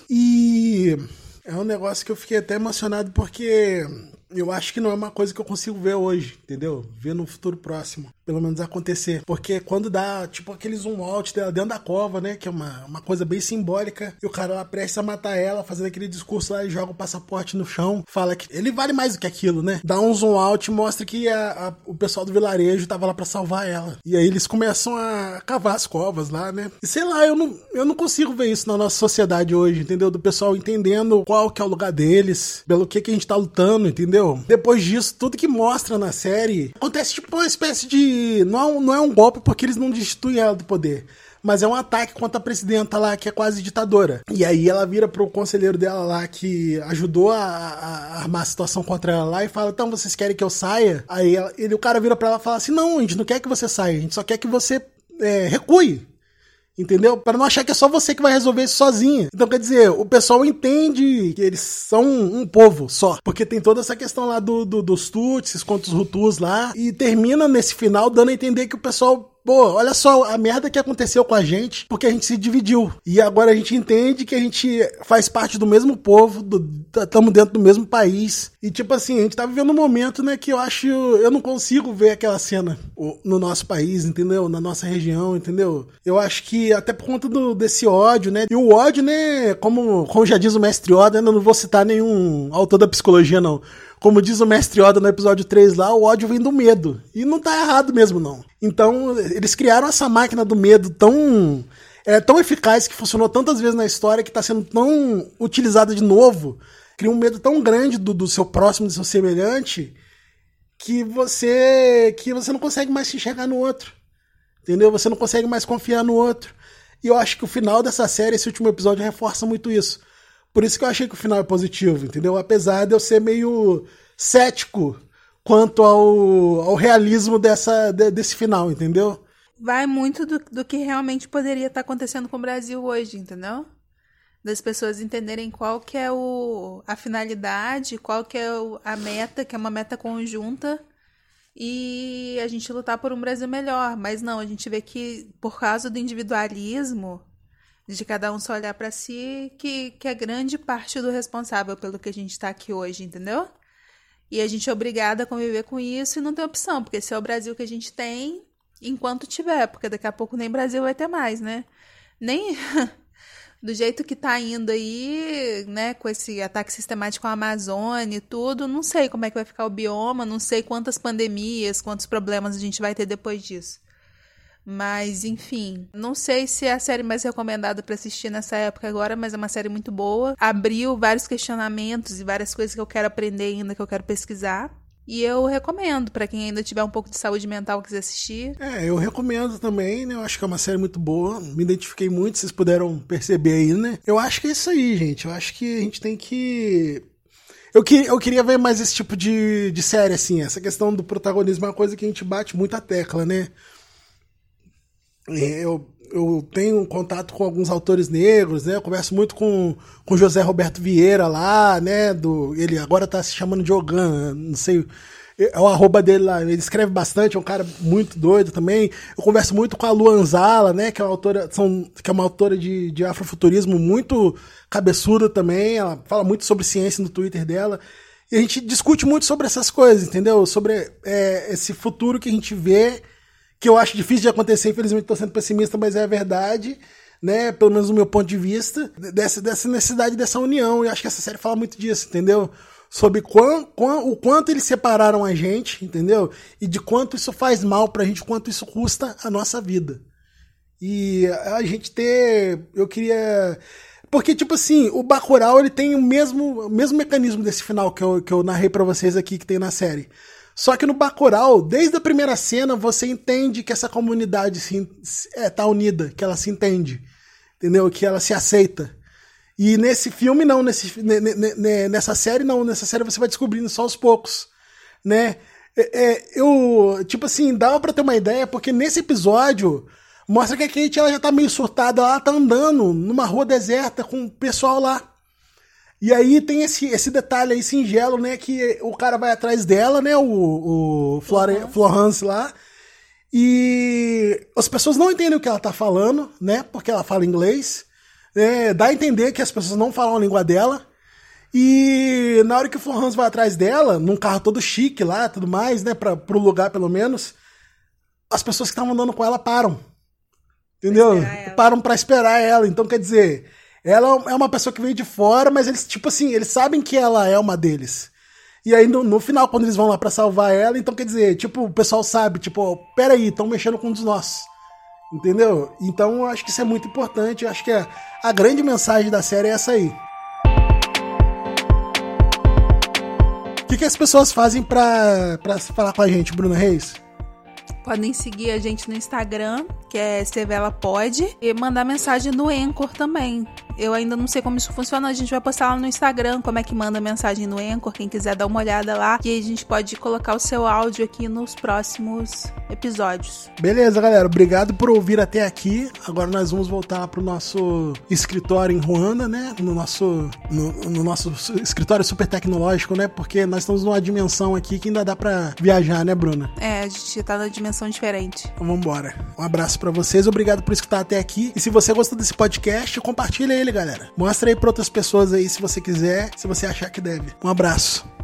E é um negócio que eu fiquei até emocionado porque eu acho que não é uma coisa que eu consigo ver hoje, entendeu? Ver no futuro próximo, pelo menos acontecer. Porque quando dá, tipo, aquele zoom out dela dentro da cova, né? Que é uma, uma coisa bem simbólica, e o cara lá prestes a matar ela, fazendo aquele discurso lá e joga o passaporte no chão, fala que ele vale mais do que aquilo, né? Dá um zoom out e mostra que a, a, o pessoal do vilarejo tava lá para salvar ela. E aí eles começam a cavar as covas lá, né? E sei lá, eu não, eu não consigo ver isso na nossa sociedade hoje, entendeu? Do pessoal entendendo qual que é o lugar deles, pelo que, que a gente tá lutando, entendeu? Depois disso, tudo que mostra na série acontece tipo uma espécie de. Não, é não é um golpe porque eles não destituem ela do poder mas é um ataque contra a presidenta lá, que é quase ditadora. E aí ela vira pro conselheiro dela lá, que ajudou a, a armar a situação contra ela lá, e fala: Então, vocês querem que eu saia? Aí ela, ele, o cara vira pra ela e fala assim: Não, a gente não quer que você saia, a gente só quer que você é, recue. Entendeu? Para não achar que é só você que vai resolver isso sozinha. Então, quer dizer, o pessoal entende que eles são um povo só. Porque tem toda essa questão lá do, do dos Tutsis contra os Hutus lá. E termina nesse final dando a entender que o pessoal pô, olha só a merda que aconteceu com a gente, porque a gente se dividiu. E agora a gente entende que a gente faz parte do mesmo povo, estamos dentro do mesmo país. E tipo assim, a gente tá vivendo um momento, né, que eu acho, eu não consigo ver aquela cena no nosso país, entendeu? Na nossa região, entendeu? Eu acho que até por conta do, desse ódio, né? E o ódio, né, como, como já diz o mestre Yoda, eu não vou citar nenhum autor da psicologia, não. Como diz o mestre Yoda no episódio 3 lá, o ódio vem do medo. E não tá errado mesmo, não. Então, eles criaram essa máquina do medo tão. É tão eficaz que funcionou tantas vezes na história que está sendo tão utilizada de novo. Cria um medo tão grande do, do seu próximo, do seu semelhante, que você que você não consegue mais se enxergar no outro. Entendeu? Você não consegue mais confiar no outro. E eu acho que o final dessa série, esse último episódio, reforça muito isso. Por isso que eu achei que o final é positivo, entendeu? Apesar de eu ser meio cético quanto ao, ao realismo dessa, de, desse final, entendeu? Vai muito do, do que realmente poderia estar acontecendo com o Brasil hoje, entendeu? Das pessoas entenderem qual que é o, a finalidade, qual que é o, a meta, que é uma meta conjunta, e a gente lutar por um Brasil melhor. Mas não, a gente vê que por causa do individualismo, de cada um só olhar para si, que, que é grande parte do responsável pelo que a gente está aqui hoje, entendeu? E a gente é obrigada a conviver com isso e não tem opção, porque esse é o Brasil que a gente tem enquanto tiver, porque daqui a pouco nem Brasil vai ter mais, né? Nem do jeito que tá indo aí, né, com esse ataque sistemático à Amazônia e tudo, não sei como é que vai ficar o bioma, não sei quantas pandemias, quantos problemas a gente vai ter depois disso. Mas, enfim, não sei se é a série mais recomendada para assistir nessa época agora, mas é uma série muito boa. Abriu vários questionamentos e várias coisas que eu quero aprender ainda, que eu quero pesquisar. E eu recomendo para quem ainda tiver um pouco de saúde mental quiser assistir. É, eu recomendo também, né? Eu acho que é uma série muito boa. Me identifiquei muito, vocês puderam perceber aí, né? Eu acho que é isso aí, gente. Eu acho que a gente tem que eu, que, eu queria ver mais esse tipo de, de série, assim. Essa questão do protagonismo é uma coisa que a gente bate muito a tecla, né? Eu, eu tenho contato com alguns autores negros, né? Eu converso muito com com José Roberto Vieira lá, né? Do, ele agora tá se chamando de Ogan, não sei é o arroba dele lá, ele escreve bastante, é um cara muito doido também. Eu converso muito com a Luan Zala, né, que é uma autora, são, que é uma autora de, de afrofuturismo muito cabeçuda também. Ela fala muito sobre ciência no Twitter dela. E a gente discute muito sobre essas coisas, entendeu? Sobre é, esse futuro que a gente vê, que eu acho difícil de acontecer, infelizmente estou sendo pessimista, mas é a verdade, né? Pelo menos do meu ponto de vista, dessa, dessa necessidade dessa união. E acho que essa série fala muito disso, entendeu? sobre quão, quão, o quanto eles separaram a gente, entendeu? E de quanto isso faz mal pra gente, quanto isso custa a nossa vida. E a gente ter. Eu queria. Porque, tipo assim, o Bacurau ele tem o mesmo, o mesmo mecanismo desse final que eu, que eu narrei para vocês aqui, que tem na série. Só que no Bacurau, desde a primeira cena, você entende que essa comunidade se, é, tá unida, que ela se entende, entendeu? Que ela se aceita. E nesse filme, não, nesse, nessa série, não. Nessa série você vai descobrindo só aos poucos, né? É, é, eu, tipo assim, dava pra ter uma ideia, porque nesse episódio mostra que a Kate ela já tá meio surtada, ela tá andando numa rua deserta com o pessoal lá. E aí tem esse, esse detalhe aí singelo, né? Que o cara vai atrás dela, né? O, o Flore, Florence lá. E as pessoas não entendem o que ela tá falando, né? Porque ela fala inglês é, dá a entender que as pessoas não falam a língua dela. E na hora que o Florence vai atrás dela, num carro todo chique lá, tudo mais, né, pra, pro lugar pelo menos, as pessoas que estavam andando com ela param. Entendeu? Param para esperar ela. Então, quer dizer, ela é uma pessoa que veio de fora, mas eles, tipo assim, eles sabem que ela é uma deles. E aí, no, no final, quando eles vão lá para salvar ela, então quer dizer, tipo, o pessoal sabe, tipo, peraí, estão mexendo com um dos nossos. Entendeu? Então eu acho que isso é muito importante. Eu acho que a, a grande mensagem da série é essa aí. O que, que as pessoas fazem pra, falar com a gente, Bruna Reis? Podem seguir a gente no Instagram, que é Sevela Pode, e mandar mensagem no Anchor também. Eu ainda não sei como isso funciona, a gente vai postar lá no Instagram como é que manda mensagem no Anchor, quem quiser dar uma olhada lá, e aí a gente pode colocar o seu áudio aqui nos próximos episódios. Beleza, galera, obrigado por ouvir até aqui. Agora nós vamos voltar pro nosso escritório em Ruanda, né? No nosso, no, no nosso escritório super tecnológico, né? Porque nós estamos numa dimensão aqui que ainda dá para viajar, né, Bruna? É, a gente tá na dimensão diferente. Então, vamos embora. Um abraço para vocês, obrigado por escutar até aqui. E se você gostou desse podcast, compartilha ele, galera. Mostra aí para outras pessoas aí se você quiser, se você achar que deve. Um abraço.